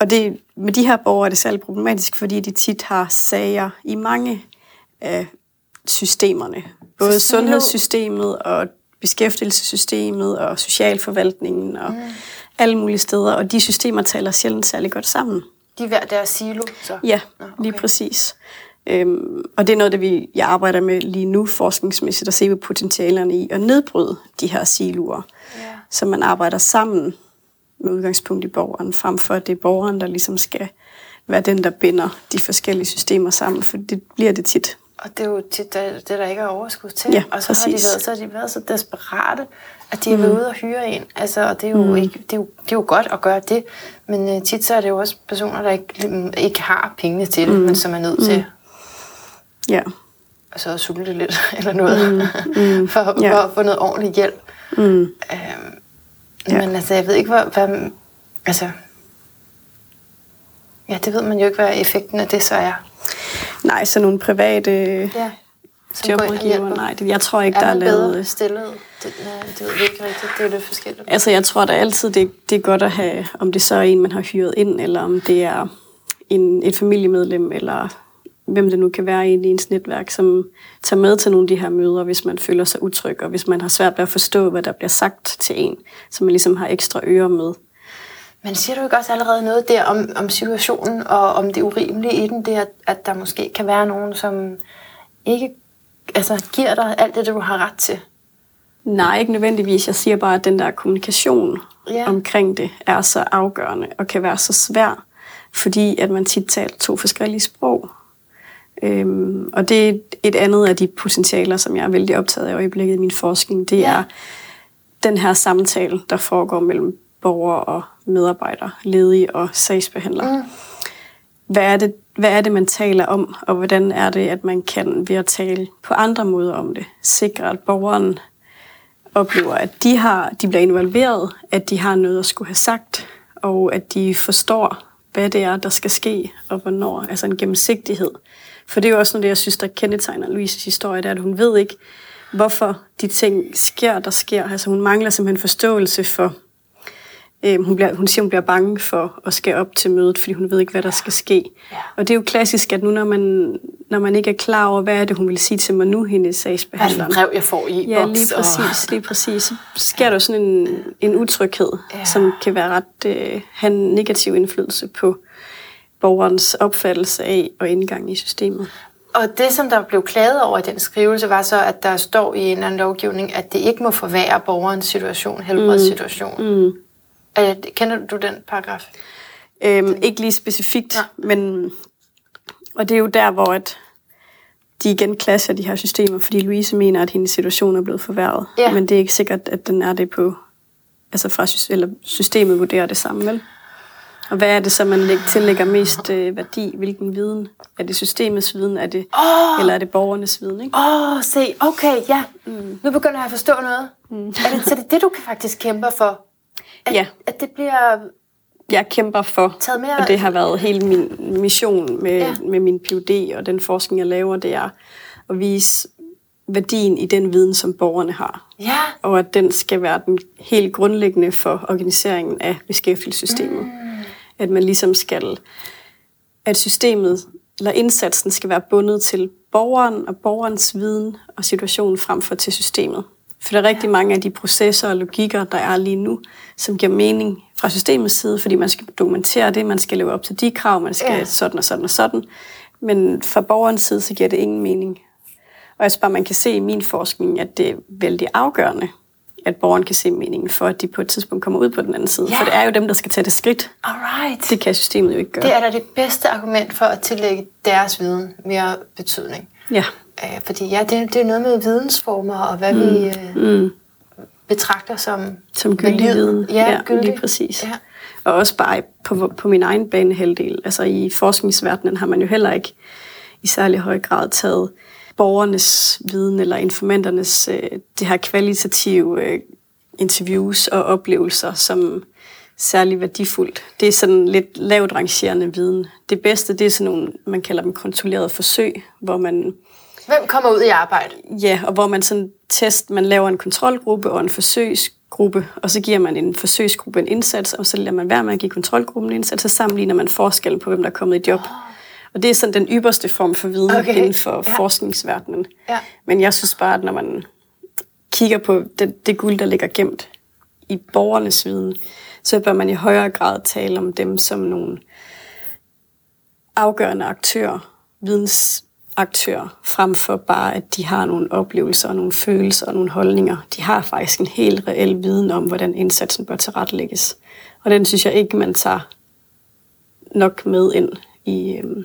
Og det, med de her borgere er det særlig problematisk, fordi de tit har sager i mange af systemerne. Både Så sundhedssystemet og beskæftigelsessystemet og socialforvaltningen og mm. Alle mulige steder. Og de systemer taler sjældent særlig godt sammen. De er hver deres silo, så? Ja, Nå, lige præcis. Øhm, og det er noget, det vi, jeg arbejder med lige nu forskningsmæssigt, at se på potentialerne i at nedbryde de her siloer. Ja. Så man arbejder sammen med udgangspunkt i borgeren, frem for at det er borgeren, der ligesom skal være den, der binder de forskellige systemer sammen, for det bliver det tit. Og det er jo tit det, det der ikke er overskud til. Ja, og så har, de præcis. været, så har de været så desperate, at de har været ude og hyre en. Altså, og det er, jo mm. ikke, det, er jo, det er jo godt at gøre det, men uh, tit så er det jo også personer, der ikke, mm, ikke har pengene til det, mm. men som er nødt til Ja, og så at sulte lidt eller noget, mm. Mm. for, Ja. for at få noget ordentlig hjælp. mm. Øhm, Ja. Men altså, jeg ved ikke, hvad, hvad... Altså... Ja, det ved man jo ikke, hvad effekten af det så er. Nej, så nogle private Ja. Som og jobrådgiver, nej, det, jeg tror ikke, der Er er man bedre lavet... stillet? Det, nej, det ved vi ikke rigtigt. Det er jo lidt forskelligt. Altså, jeg tror da altid, det, det er godt at have, om det så er en, man har hyret ind, eller om det er en, et familiemedlem, eller hvem det nu kan være i ens netværk, som tager med til nogle af de her møder, hvis man føler sig utryg, og hvis man har svært ved at forstå, hvad der bliver sagt til en, så man ligesom har ekstra ører med. Men siger du ikke også allerede noget der om, om situationen og om det urimelige i den, det at, at der måske kan være nogen, som ikke altså, giver dig alt det, du har ret til? Nej, ikke nødvendigvis. Jeg siger bare, at den der kommunikation Ja. omkring det er så afgørende og kan være så svær, fordi at man tit taler to forskellige sprog. Øhm, og det er et andet af de potentialer, som jeg er vældig optaget af i øjeblikket i min forskning. Det Ja. er den her samtale, der foregår mellem borgere og medarbejdere, ledige og sagsbehandlere. Mm. Hvad, er det, hvad er det, man taler om, og hvordan er det, at man kan ved at tale på andre måder om det, sikre, at borgeren oplever, at de, har, de bliver involveret, at de har noget at skulle have sagt, og at de forstår, hvad det er, der skal ske, og hvornår. Altså en gennemsigtighed. For det er jo også noget, det, jeg synes, der kendetegner Louises historie, det er, at hun ved ikke, hvorfor de ting sker, der sker. Altså hun mangler simpelthen forståelse for, øh, hun, bliver, hun siger, hun bliver bange for at skal op til mødet, fordi hun ved ikke, hvad der skal ske. Ja. Og det er jo klassisk, at nu når man, når man ikke er klar over, hvad er det, hun vil sige til mig nu, hendes Hvad er det sagsbehandler. for brev, jeg får i Ja, lige præcis, lige præcis. Så sker der sådan en, en utryghed, Ja. som kan være ret, øh, have en negativ indflydelse på borgerens opfattelse af og indgang i systemet. Og, og det, som der blev klaget over i den skrivelse, var så, at der står i en eller anden lovgivning, at det ikke må forværre borgerens situation, helbredssituation. Mm. Øh, kender du den paragraf? Øhm, ikke lige specifikt, men og det er jo der, hvor at de igen klasser de her systemer, fordi Louise mener, at hendes situation er blevet forværret. Ja. Men det er ikke sikkert, at den er det på, altså fra, eller systemet vurderer det samme, vel? Og hvad er det så, man læg- tillægger mest øh, værdi? Hvilken viden? Er det systemets viden, er det, Åh! eller er det borgernes viden? Ikke? Åh, oh, se, okay, ja. Mm. Nu begynder jeg at forstå noget. Mm. Er det, så det er det, du kan faktisk kæmper for? At, Ja. At det bliver... jeg kæmper for, Taget mere- og det har været hele min mission med, Ja. med min PhD og den forskning, jeg laver, det er at vise værdien i den viden, som borgerne har. Ja, Og at den skal være den helt grundlæggende for organiseringen af beskæftigelsessystemet. Mm. At man ligesom skal, at systemet eller indsatsen skal være bundet til borgeren og borgerens viden og situation frem for til systemet. For der er rigtig mange af de processer og logikker, der er lige nu, som giver mening fra systemets side, fordi man skal dokumentere det, man skal leve op til de krav, man skal Ja. sådan og sådan og sådan. Men fra borgerens side, så giver det ingen mening. Og jeg synes bare, man kan se i min forskning, at det er vældig afgørende, at borgeren kan se meningen for, at de på et tidspunkt kommer ud på den anden side. Ja. For det er jo dem, der skal tage det skridt. alright. Det kan systemet jo ikke gøre. Det er da det bedste argument for at tillægge deres viden mere betydning. Ja. Øh, fordi ja, det, det er noget med vidensformer og hvad mm. vi øh, mm. betragter som Som gyldig viden. Ja, ja gyldig. lige præcis. Ja. Og også bare på, på min egen banehalvdel. Altså i forskningsverdenen har man jo heller ikke i særlig høj grad taget borgernes viden eller informanternes øh, det her kvalitative øh, interviews og oplevelser som særlig værdifuldt. Det er sådan lidt lavt rangerende viden. Det bedste, det er sådan nogle, man kalder dem kontrollerede forsøg, hvor man Hvem kommer ud i arbejde? Ja, og hvor man sådan test, man laver en kontrolgruppe og en forsøgsgruppe, og så giver man en forsøgsgruppe en indsats, og så lader man være med at give kontrolgruppen en indsats, så sammenligner man forskellen på, hvem der er kommet i job. Og det er sådan den ypperste form for viden Okay, inden for ja. forskningsverdenen. Ja. Men jeg synes bare, at når man kigger på det, det guld, der ligger gemt i borgernes viden, så bør man i højere grad tale om dem som nogle afgørende aktører, vidensaktører, frem for bare, at de har nogle oplevelser og nogle følelser og nogle holdninger. De har faktisk en helt reel viden om, hvordan indsatsen bør tilrettelægges. Og den synes jeg ikke, man tager nok med ind i, øhm,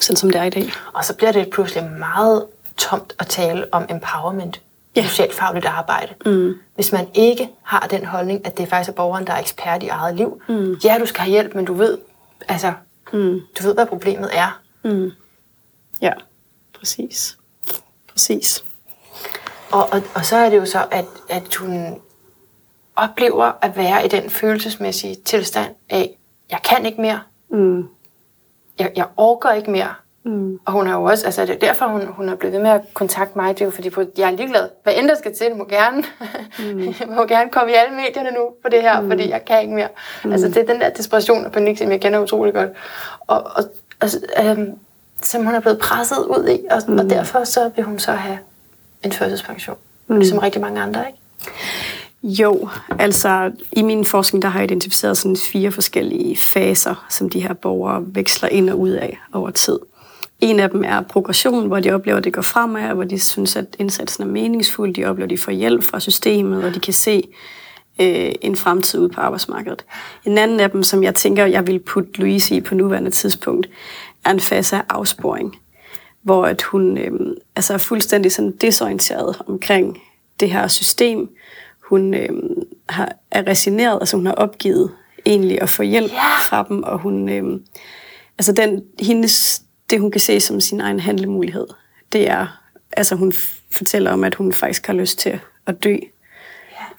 sådan som det er i dag. Og så bliver det pludselig meget tomt at tale om empowerment, ja. Socialfagligt arbejde. Mm. Hvis man ikke har den holdning, at det faktisk er borgeren, der er ekspert i eget liv. Mm. Ja, du skal have hjælp, men du ved, altså, mm. du ved, hvad problemet er. Ja, præcis. Præcis. Og, og, og så er det jo så, at, at hun oplever at være i den følelsesmæssige tilstand af, jeg kan ikke mere. Mm. Jeg, jeg orker ikke mere. Mm. Og hun har jo også, altså det er derfor, hun, hun er blevet ved med at kontakte mig. Det er jo fordi, jeg er ligeglad. Hvad end der skal til, må gerne, mm. jeg må gerne komme i alle medierne nu på det her, mm. fordi jeg kan ikke mere. Mm. Altså det er den der desperation og panik, som jeg kender utrolig godt. Og, og altså, øhm, som hun er blevet presset ud i, og, mm. og derfor så vil hun så have en førtidspension. Mm. Ligesom rigtig mange andre, ikke? Jo, altså i min forskning, der har jeg identificeret sådan fire forskellige faser, som de her borgere veksler ind og ud af over tid. En af dem er progression, hvor de oplever, at det går fremad, hvor de synes, at indsatsen er meningsfuld. De oplever, at de får hjælp fra systemet, og de kan se øh, en fremtid ud på arbejdsmarkedet. En anden af dem, som jeg tænker, jeg vil putte Louise i på nuværende tidspunkt, er en fase af afsporing, hvor at hun øh, altså er fuldstændig sådan desorienteret omkring det her system. Hun øh, har, er resigneret, altså hun har opgivet egentlig at få hjælp Ja. fra dem, og hun, øh, altså den, hendes, det hun kan se som sin egen handlemulighed, det er, altså hun fortæller om, at hun faktisk har lyst til at dø,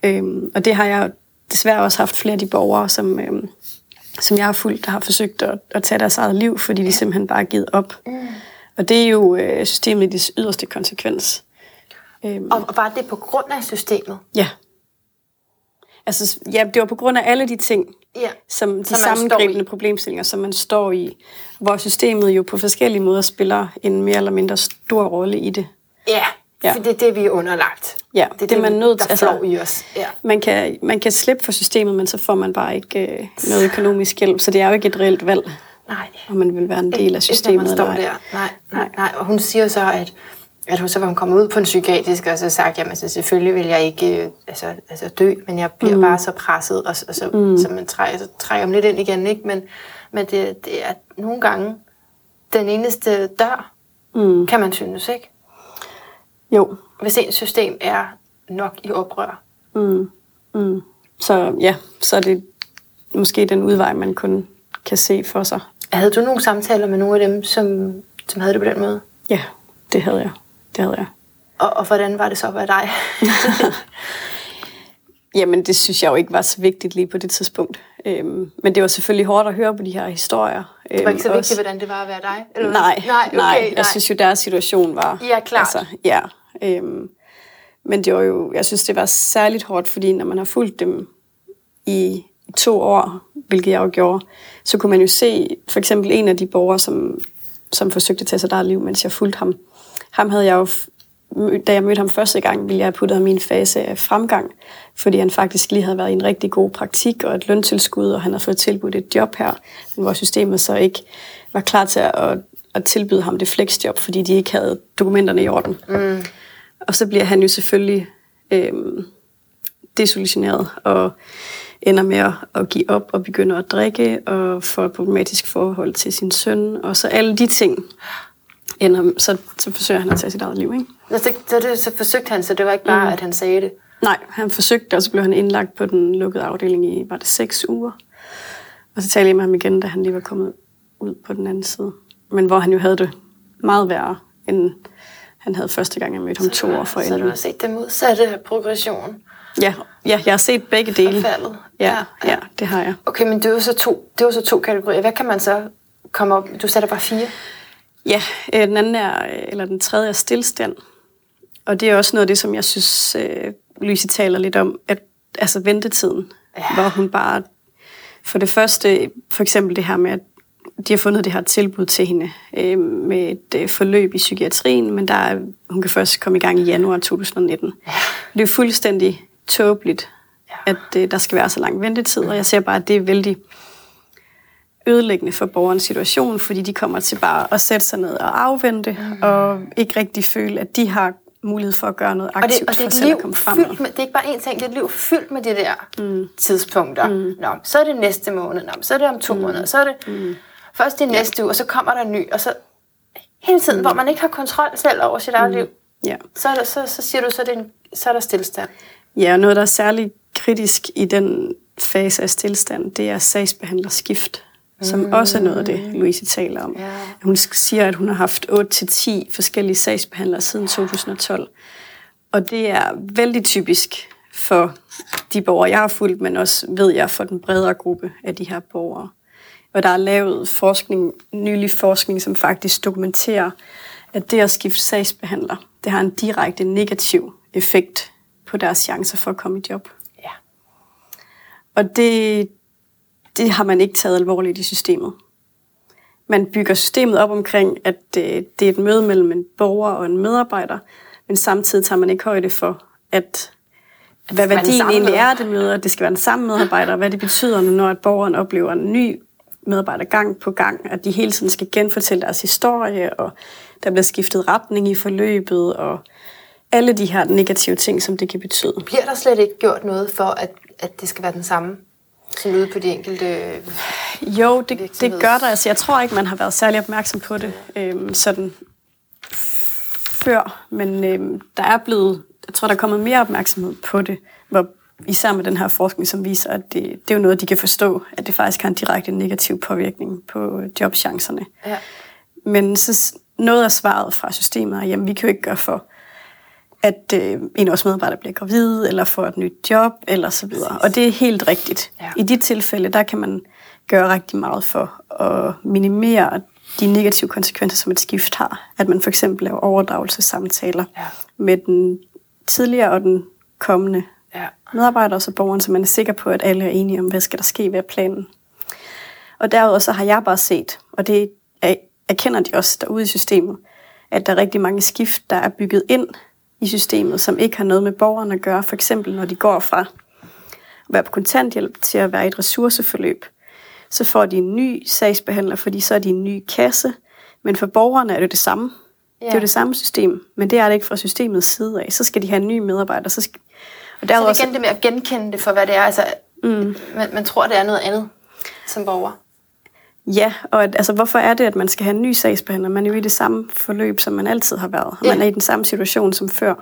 Øhm, og det har jeg desværre også haft flere af de borgere, som, øhm, som jeg har fulgt, der har forsøgt at, at tage deres eget liv, fordi de simpelthen bare er givet op. Mm. Og det er jo øh, systemet i yderste konsekvens. Øhm, og, og var det på grund af systemet? Ja. Altså, ja, det var på grund af alle de ting, ja. som de som sammengribende problemstillinger, som man står i, hvor systemet jo på forskellige måder spiller en mere eller mindre stor rolle i det. Ja, ja. for det er det, vi er underlagt. Ja, det er det, det man nødt til. Der altså, i os. Ja. Man, kan, man kan slippe for systemet, men så får man bare ikke øh, noget økonomisk hjælp, så det er jo ikke et reelt valg. Nej. Om man vil være en del af systemet. Ikke, man står der. Nej, nej, nej. Og hun siger så, at at hun så var hun kommet ud på en psykiatrisk, og så sagt, jamen så selvfølgelig vil jeg ikke øh, altså, altså dø, men jeg bliver mm. bare så presset, og, og så, mm. så man trækker, så trækker man lidt ind igen, ikke? Men, men det, det er nogle gange den eneste dør, mm. kan man synes, ikke? Jo. Hvis ens system er nok i oprør. Mm. Mm. Så ja, så er det måske den udvej, man kun kan se for sig. Havde du nogle samtaler med nogle af dem, som, som havde det på den måde? Ja, det havde jeg. Det havde jeg. Og, og hvordan var det så at være dig? Jamen, det synes jeg jo ikke var så vigtigt lige på det tidspunkt. Øhm, men det var selvfølgelig hårdt at høre på de her historier. Det var ikke så øhm, vigtigt, også. hvordan det var at være dig? Eller nej, nej, okay, nej. Jeg nej. synes jo, deres situation var... Ja, klart. Altså, ja, øhm, men det var jo, jeg synes, det var særligt hårdt, fordi når man har fulgt dem i, to år, hvilket jeg jo gjorde, så kunne man jo se for eksempel en af de borgere, som, som forsøgte at tage sig der liv, mens jeg fulgte ham ham havde jeg jo, da jeg mødte ham første gang, ville jeg have puttet ham i en fase af fremgang, fordi han faktisk lige havde været i en rigtig god praktik og et løntilskud, og han havde fået tilbudt et job her, men hvor systemet så ikke var klar til at, at tilbyde ham det flexjob, fordi de ikke havde dokumenterne i orden. Mm. Og så bliver han jo selvfølgelig øhm, desillusioneret og ender med at, at give op og begynder at drikke og få et problematisk forhold til sin søn, og så alle de ting ender, så, så forsøger han at tage sit eget liv. Ikke? Så, så, det, så forsøgte han, så det var ikke bare, mm. at han sagde det? Nej, han forsøgte, og så blev han indlagt på den lukkede afdeling i, var det seks uger. Og så talte jeg med ham igen, da han lige var kommet ud på den anden side. Men hvor han jo havde det meget værre, end han havde første gang, jeg mødte ham to år forinden. Så du har set den modsatte progression? Ja, ja, jeg har set begge dele. Forfaldet. Ja, ja, ja, det har jeg. Okay, men det var så to, det var så to kategorier. Hvad kan man så komme op? Du sætter bare fire. Ja, øh, den anden er, øh, eller den tredje er stillstand. Og det er også noget af det, som jeg synes, øh, Louise taler lidt om, at altså ventetiden, ja. hvor hun bare, for det første, for eksempel det her med, at de har fundet det her tilbud til hende øh, med et øh, forløb i psykiatrien, men der er, hun kan først komme i gang i januar 2019. Ja. Det er fuldstændig tåbeligt, ja. at øh, der skal være så lang ventetid, og jeg ser bare, at det er vældig ødelæggende for borgerens situation, fordi de kommer til bare at sætte sig ned og afvente, mm. og ikke rigtig føle, at de har mulighed for at gøre noget aktivt og det, og det er for selv at komme frem. Med, det er ikke bare én ting, det er et liv fyldt med de der mm. tidspunkter. Mm. Nå, så er det næste måned, Nå, så er det om to mm. måneder, så er det mm. Først i næste ja. uge, og så kommer der en ny, og så hele tiden, mm. hvor man ikke har kontrol selv over sit eget mm. liv, ja. så, er der, så, så siger du, så er, det en, så er der stillstand. Ja, og noget, der er særlig kritisk i den fase af stillstand, det er sagsbehandlerskift som mm. også er noget af det, Louise taler om. Yeah. Hun siger, at hun har haft 8-10 forskellige sagsbehandlere siden 2012. Og det er vældig typisk for de borgere, jeg har fulgt, men også ved jeg for den bredere gruppe af de her borgere. Og der er lavet forskning, nylig forskning, som faktisk dokumenterer, at det at skifte sagsbehandler, det har en direkte negativ effekt på deres chancer for at komme i job. Ja. Og det, det har man ikke taget alvorligt i systemet. Man bygger systemet op omkring, at det, det er et møde mellem en borger og en medarbejder, men samtidig tager man ikke højde for, at hvad værdien egentlig er det møde, at det skal være den samme medarbejder, og hvad det betyder, når at borgeren oplever en ny medarbejder gang på gang, at de hele tiden skal genfortælle deres historie, og der bliver skiftet retning i forløbet, og alle de her negative ting, som det kan betyde. Bliver der slet ikke gjort noget for, at, at det skal være den samme sådan ude på de enkelte Jo, det, det gør der. Altså, jeg tror ikke, man har været særlig opmærksom på det øhm, sådan før, men øhm, der er blevet, jeg tror, der er kommet mere opmærksomhed på det, hvor især med den her forskning, som viser, at det, det er jo noget, de kan forstå, at det faktisk har en direkte negativ påvirkning på jobchancerne. Ja. Men så noget af svaret fra systemet er, jamen vi kan jo ikke gøre for at øh, en af vores medarbejdere bliver gravid, eller får et nyt job, eller så videre. Og det er helt rigtigt. Ja. I de tilfælde, der kan man gøre rigtig meget for at minimere de negative konsekvenser, som et skift har. At man for eksempel laver overdragelsessamtaler Ja. med den tidligere og den kommende Ja. medarbejder og så borgeren, så man er sikker på, at alle er enige om, hvad skal der ske ved planen. Og derudover så har jeg bare set, og det er- erkender de også derude i systemet, at der er rigtig mange skift, der er bygget ind i systemet, som ikke har noget med borgeren at gøre. For eksempel når de går fra at være på kontanthjælp til at være i et ressourceforløb, så får de en ny sagsbehandler, fordi så er de en ny kasse. Men for borgerne er det det samme. Ja. Det er jo det samme system, men det er det ikke fra systemets side af. Så skal de have en ny medarbejder. Så skal... Og Så derudover, det er igen det med at genkende det for, hvad det er. Altså, mm. man, man tror, det er noget andet som borger. Ja, og at, altså, hvorfor er det, at man skal have en ny sagsbehandler? Man er jo i det samme forløb, som man altid har været. Ja. Man er i den samme situation som før.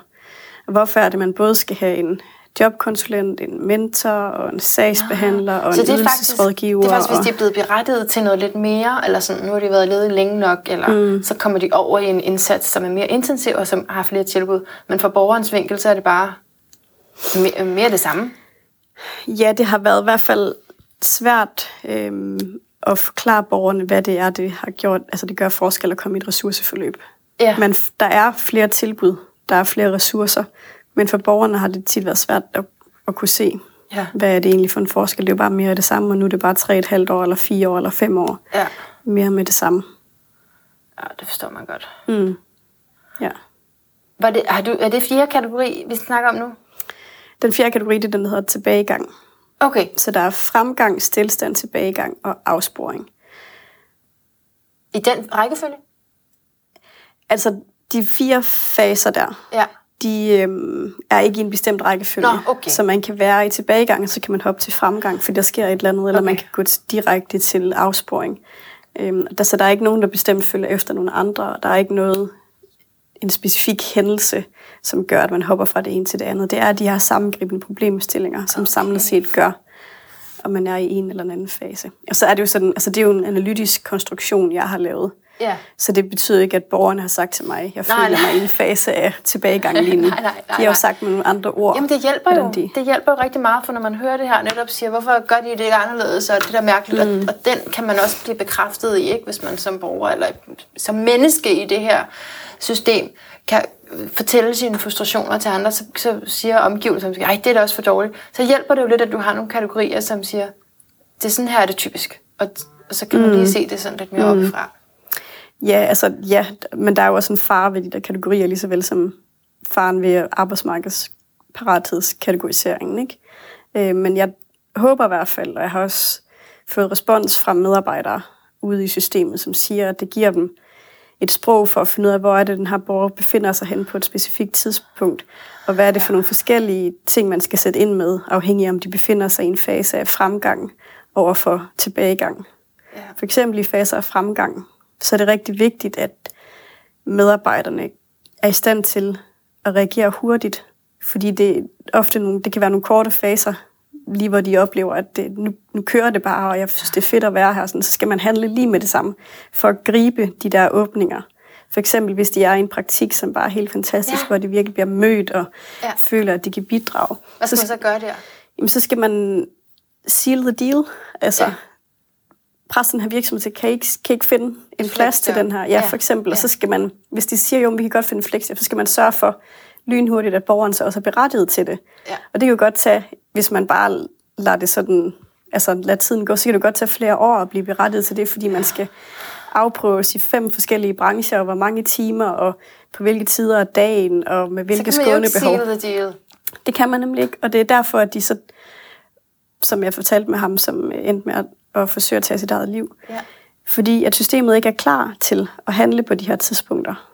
Og hvorfor er det, at man både skal have en jobkonsulent, en mentor og en sagsbehandler og Så en det er faktisk, ydelsesrådgiver? det er faktisk, hvis de er blevet berettiget til noget lidt mere, eller sådan, nu har de været ledige længe nok, eller mm. så kommer de over i en indsats, som er mere intensiv, og som har flere tilbud. Men fra borgerens vinkel, så er det bare mere, mere det samme. Ja, det har været i hvert fald svært øhm, at forklare borgerne, hvad det er, det har gjort. Altså det gør forskel at komme i et ressourceforløb. Ja. Men der er flere tilbud, der er flere ressourcer, men for borgerne har det tit været svært at, at kunne se, Ja. hvad er det egentlig for en forskel. Det er jo bare mere af det samme, og nu er det bare tre et halvt år, eller fire år, eller fem år. Ja. Mere med det samme. ja, det forstår man godt. Mm. Ja. Var det, har du, er det fjerde kategori, vi snakker om nu? Den fjerde kategori, det er den, der hedder tilbagegang. Okay. Så der er fremgang, stillstand, tilbagegang og afsporing. I den rækkefølge? Altså, de fire faser der, Ja. de øhm, er ikke i en bestemt rækkefølge. Nå, okay. Så man kan være i tilbagegang, og så kan man hoppe til fremgang, fordi der sker et eller andet, eller Okay. man kan gå direkte til afsporing. Øhm, der, så der er ikke nogen, der bestemt følger efter nogle andre. Der er ikke noget, en specifik hændelse, som gør, at man hopper fra det ene til det andet. Det er de her sammengribende problemstillinger, som okay. samlet set gør, om man er i en eller anden fase. Og så er det jo sådan, altså det er jo en analytisk konstruktion, jeg har lavet. Ja. Så det betyder ikke, at borgerne har sagt til mig, jeg føler nej. mig i en fase af tilbagegang lige nu. Nej, nej, nej, de har jo sagt med nogle andre ord. Jamen det hjælper jo. de- Det hjælper jo rigtig meget, for når man hører det her, netop siger, hvorfor gør de det ikke anderledes, og det der er mærkeligt, mm. og, og den kan man også blive bekræftet i, ikke, hvis man som borger eller som menneske i det her system kan fortælle sine frustrationer til andre, så, så siger omgivelserne, ej, det er da også for dårligt. Så hjælper det jo lidt, at du har nogle kategorier, som siger, det er sådan her, er det typisk. Og, og så kan man lige se det sådan lidt mere mm. oppefra. Ja, altså, ja, men der er jo også en far ved de der kategorier, lige så vel som faren ved arbejdsmarkedsparathedskategoriseringen, ikke? Øh, men jeg håber i hvert fald, og jeg har også fået respons fra medarbejdere ude i systemet, som siger, at det giver dem et sprog for at finde ud af, hvor er det, den her borger befinder sig hen på et specifikt tidspunkt, og hvad er det for nogle forskellige ting, man skal sætte ind med, afhængig af, om de befinder sig i en fase af fremgang over for tilbagegang. Ja. For eksempel i faser af fremgang, så er det rigtig vigtigt, at medarbejderne er i stand til at reagere hurtigt, fordi det, ofte nogle, det kan være nogle korte faser, lige hvor de oplever, at det, nu, nu kører det bare, og jeg synes, det er fedt at være her, sådan, så skal man handle lige med det samme, for at gribe de der åbninger. For eksempel, hvis de er i en praktik, som bare er helt fantastisk, Ja. hvor de virkelig bliver mødt og Ja. føler, at de kan bidrage. Hvad skal man så gøre der? Jamen, så skal man seal the deal. Altså, Ja. den her virksomhed til, kan ikke, kan ikke finde en plads til den her? Ja, Ja. for eksempel. Og Ja. så skal man, hvis de siger, jo, vi kan godt finde en flexjob, så skal man sørge for lynhurtigt, at borgeren så også er berettiget til det. Ja. Og det kan jo godt tage, hvis man bare lader det sådan, altså lad tiden gå, så kan det godt tage flere år at blive berettiget til det, fordi man skal afprøves i fem forskellige brancher, og hvor mange timer, og på hvilke tider af dagen, og med hvilke skånebehov. Det kan man nemlig ikke, og det er derfor, at de så, som jeg fortalte med ham, som endte med at, at forsøge at tage sit eget liv, Ja. fordi at systemet ikke er klar til at handle på de her tidspunkter,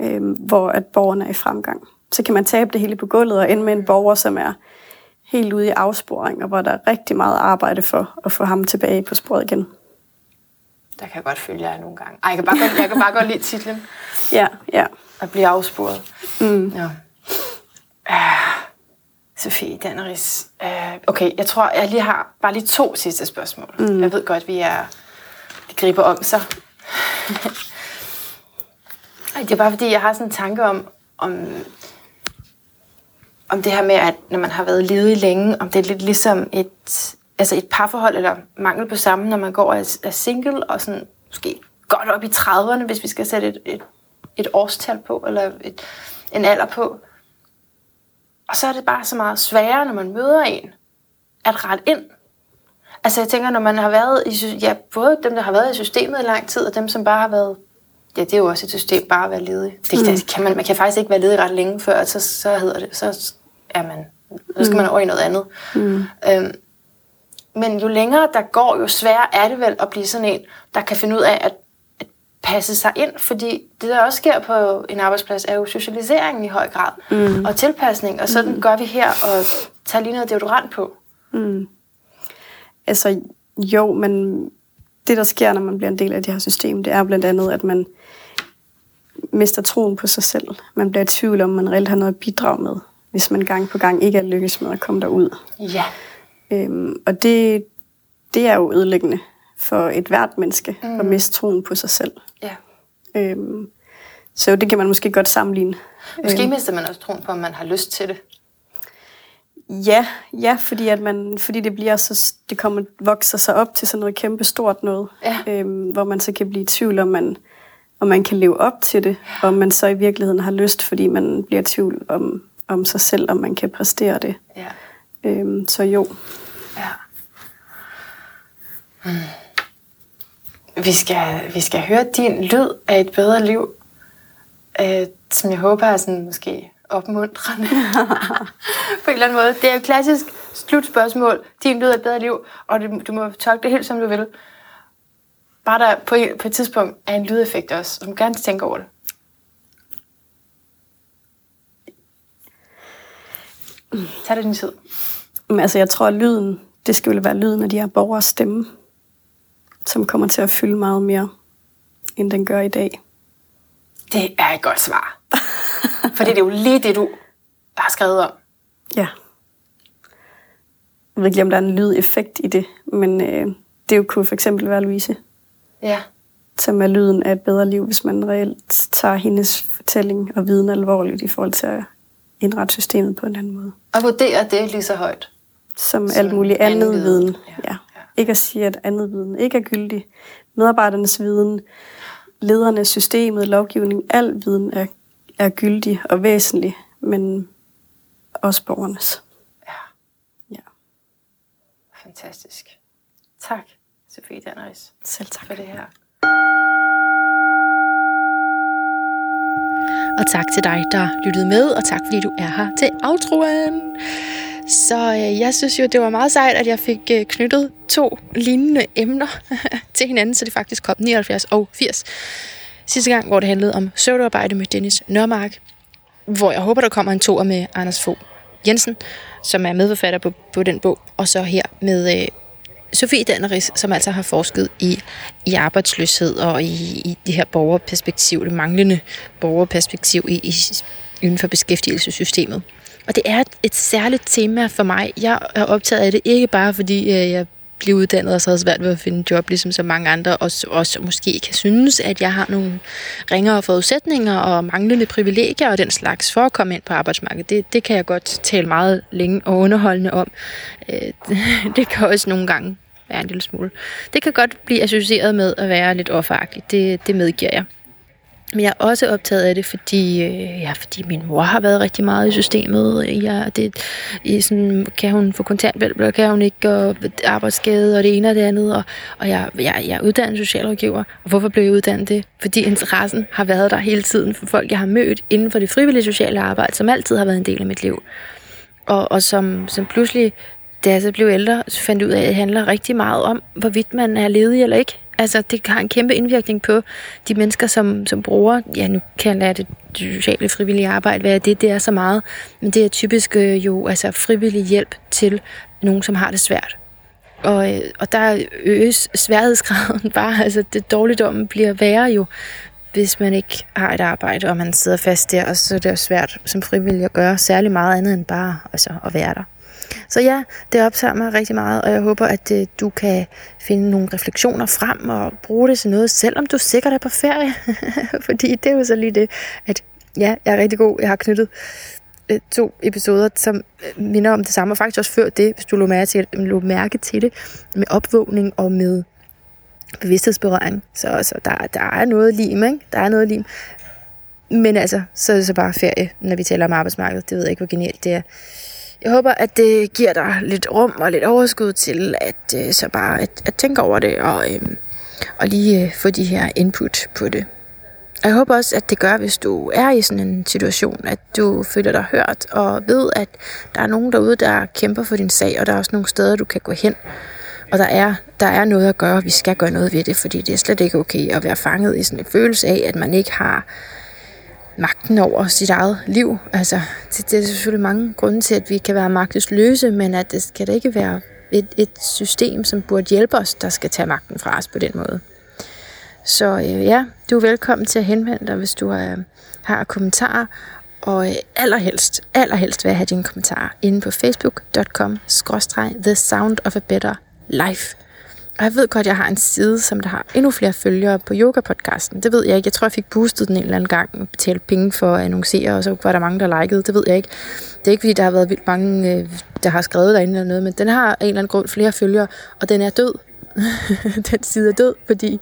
øh, hvor at borgerne er i fremgang. Så kan man tabe det hele på gulvet og ende med en borger, som er helt ude i afsporing, og hvor der er rigtig meget arbejde for at få ham tilbage på sporet igen. Der kan jeg godt følge jer nogle gange. Ej, jeg kan bare godt, jeg kan bare godt lide titlen. Ja, ja. At blive afsporet. Mm. Ja. Uh, Sofie Danneris. Uh, okay, jeg tror, jeg lige har bare lige to sidste spørgsmål. Mm. Jeg ved godt, vi er... Det griber om sig. Ej, det er bare fordi, jeg har sådan en tanke om, om om det her med, at når man har været ledig længe, om det er lidt ligesom et, altså et parforhold, eller mangel på sammen, når man går og er single, og sådan måske godt op i 30'erne, hvis vi skal sætte et, et, et årstal på, eller et, en alder på. Og så er det bare så meget sværere, når man møder en, at rette ind. Altså jeg tænker, når man har været i, ja, både dem, der har været i systemet i lang tid, og dem, som bare har været, ja, det er jo også et system, bare at være ledig. Det, mm. kan man, man kan faktisk ikke være ledig ret længe før, så, så hedder det, så er man, så skal mm. man over i noget andet. Mm. Øhm, men jo længere der går, jo sværere er det vel at blive sådan en, der kan finde ud af at, at passe sig ind, fordi det, der også sker på en arbejdsplads, er jo socialiseringen i høj grad, mm. og tilpasning, og sådan mm. gør vi her, og tager lige noget deodorant på. Mm. Altså, jo, men det, der sker, når man bliver en del af det her system, det er blandt andet, at man mister troen på sig selv. Man bliver i tvivl om, man reelt har noget at bidrage med, hvis man gang på gang ikke er lykkes med at komme derud. Ja. Øhm, og det, det er jo ødelæggende for et hvert menneske mm. at miste troen på sig selv. Ja. Øhm, så det kan man måske godt sammenligne. Måske øhm, mister man også troen på, at man har lyst til det. Ja, ja, fordi at man, fordi det bliver så, det kommer vokser sig op til sådan noget kæmpe stort noget, ja. øhm, hvor man så kan blive i tvivl om man, om man kan leve op til det, og om man så i virkeligheden har lyst, fordi man bliver i tvivl om, om sig selv, om man kan præstere det. Ja. Øhm, så jo. Ja. Hmm. Vi skal, vi skal høre din lyd af et bedre liv, øh, som jeg håber er sådan måske opmuntrende på en eller anden måde. Det er et klassisk slutspørgsmål. Din lyd af et bedre liv, og du, du må tolke det helt som du vil. Bare der på, på et tidspunkt er en lydeffekt også, må gerne tænke over det. Tag det din tid. Men altså, jeg tror, at lyden, det skal jo være lyden af de her borgers stemme, som kommer til at fylde meget mere, end den gør i dag. Det er et godt svar. Fordi det er jo lige det, du har skrevet om. Ja. Jeg ved ikke om der er en lydeffekt i det, men øh, det jo kunne for eksempel være Louise. Ja. Som er lyden af et bedre liv, hvis man reelt tager hendes fortælling og viden alvorligt i forhold til at indrette systemet på en anden måde. Og vurdere det lige så højt. Som, som alt muligt andet, andet viden. viden. Ja. Ja. Ikke at sige, at andet viden ikke er gyldig. Medarbejdernes viden, ledernes systemet, lovgivning, al viden er, er gyldig og væsentlig, men også borgernes. Ja. ja. Fantastisk. Tak, Sofie Danneris. Selv tak. For det her. Og tak til dig, der lyttede med, og tak fordi du er her til outroen. Så øh, jeg synes jo, det var meget sejt, at jeg fik øh, knyttet to lignende emner til hinanden, så det faktisk kom 79 og 80. Sidste gang, hvor det handlede om søvdearbejde med Dennis Nørmark, hvor jeg håber, der kommer en toer med Anders Fogh Jensen, som er medforfatter på, på den bog, og så her med øh, Sofie Danneris, som altså har forsket i, i arbejdsløshed og i, i det her borgerperspektiv, det manglende borgerperspektiv i, i, inden for beskæftigelsessystemet. Og det er et, et særligt tema for mig. Jeg er optaget af det ikke bare fordi øh, jeg blive uddannet og så havde svært ved at finde job, ligesom så mange andre, og også måske kan synes, at jeg har nogle ringere forudsætninger og manglende privilegier og den slags for at komme ind på arbejdsmarkedet. Det, det kan jeg godt tale meget længe og underholdende om. Øh, det kan også nogle gange være en lille smule. Det kan godt blive associeret med at være lidt offeragtigt. Det, det medgiver jeg. Men jeg er også optaget af det, fordi, øh, ja, fordi min mor har været rigtig meget i systemet. Ja, det, i sådan, kan hun få kontanthjælp, eller kan hun ikke, og arbejdsskade, og det ene og det andet. Og, og jeg, jeg, jeg er uddannet socialrådgiver. Og hvorfor blev jeg uddannet det? Fordi interessen har været der hele tiden for folk, jeg har mødt inden for det frivillige sociale arbejde, som altid har været en del af mit liv. Og, og som, som pludselig, da jeg så blev ældre, så fandt ud af, at det handler rigtig meget om, hvorvidt man er ledig eller ikke. Altså, det har en kæmpe indvirkning på de mennesker, som, som bruger, ja, nu kan jeg lade det, sociale frivillige arbejde være det, det er så meget, men det er typisk øh, jo altså frivillig hjælp til nogen, som har det svært. Og, øh, og der øges sværhedsgraden bare, altså det dårligdommen bliver værre jo, hvis man ikke har et arbejde, og man sidder fast der, og så er det svært som frivillig at gøre særlig meget andet end bare altså, at være der. Så ja, det optager mig rigtig meget, og jeg håber, at øh, du kan finde nogle refleksioner frem og bruge det til noget, selvom du sikkert er på ferie. Fordi det er jo så lige det, at ja, jeg er rigtig god. Jeg har knyttet øh, to episoder, som øh, minder om det samme, og faktisk også før det, hvis du lå mærke til, lå mærke til det, med opvågning og med bevidsthedsberøring. Så, så der, der er noget lim, ikke? Der er noget lim. Men altså, så er det så bare ferie, når vi taler om arbejdsmarkedet. Det ved jeg ikke, hvor genialt det er. Jeg håber, at det giver dig lidt rum og lidt overskud til at øh, så bare at, at tænke over det og, øh, og lige øh, få de her input på det. Og jeg håber også, at det gør, hvis du er i sådan en situation, at du føler dig hørt og ved, at der er nogen derude, der kæmper for din sag, og der er også nogle steder, du kan gå hen. Og der er, der er noget at gøre, og vi skal gøre noget ved det, fordi det er slet ikke okay at være fanget i sådan en følelse af, at man ikke har magten over sit eget liv. Altså, det, det er selvfølgelig mange grunde til, at vi kan være magtesløse, men at det skal da ikke være et, et system, som burde hjælpe os, der skal tage magten fra os på den måde. Så øh, ja, du er velkommen til at henvende dig, hvis du øh, har kommentarer. Og øh, allerhelst, allerhelst vil jeg have dine kommentarer inde på facebook.com-the sound of a better life. Og jeg ved godt, at jeg har en side, som der har endnu flere følgere på yoga-podcasten. Det ved jeg ikke. Jeg tror, jeg fik boostet den en eller anden gang og betalt penge for at annoncere, og så var der mange, der likede. Det ved jeg ikke. Det er ikke, fordi der har været vildt mange, øh, der har skrevet derinde eller noget, men den har en eller anden grund flere følgere, og den er død. den side er død, fordi,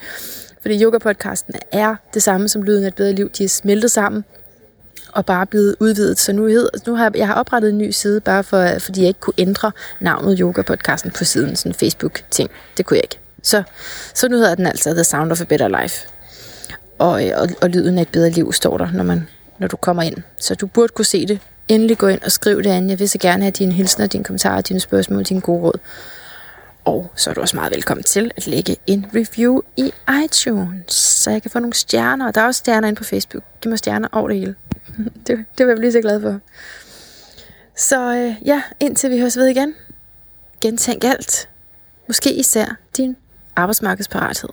fordi yoga-podcasten er det samme som Lyden af et bedre liv. De er smeltet sammen og bare blevet udvidet. Så nu, hed, nu har jeg, jeg har oprettet en ny side, bare for, fordi jeg ikke kunne ændre navnet Yoga-podcasten på siden, sådan Facebook-ting. Det kunne jeg ikke. Så, så nu hedder den altså The Sound of a Better Life. Og, og, og lyden af et bedre liv står der, når, man, når du kommer ind. Så du burde kunne se det. Endelig gå ind og skriv det andet. Jeg vil så gerne have dine hilsner, dine kommentarer, dine spørgsmål, dine gode råd. Og så er du også meget velkommen til at lægge en review i iTunes, så jeg kan få nogle stjerner. Der er også stjerner inde på Facebook. Giv mig stjerner over det hele. det, det vil jeg blive så glad for. Så øh, ja, indtil vi høres ved igen. Gentænk alt. Måske især din arbejdsmarkedsparathed.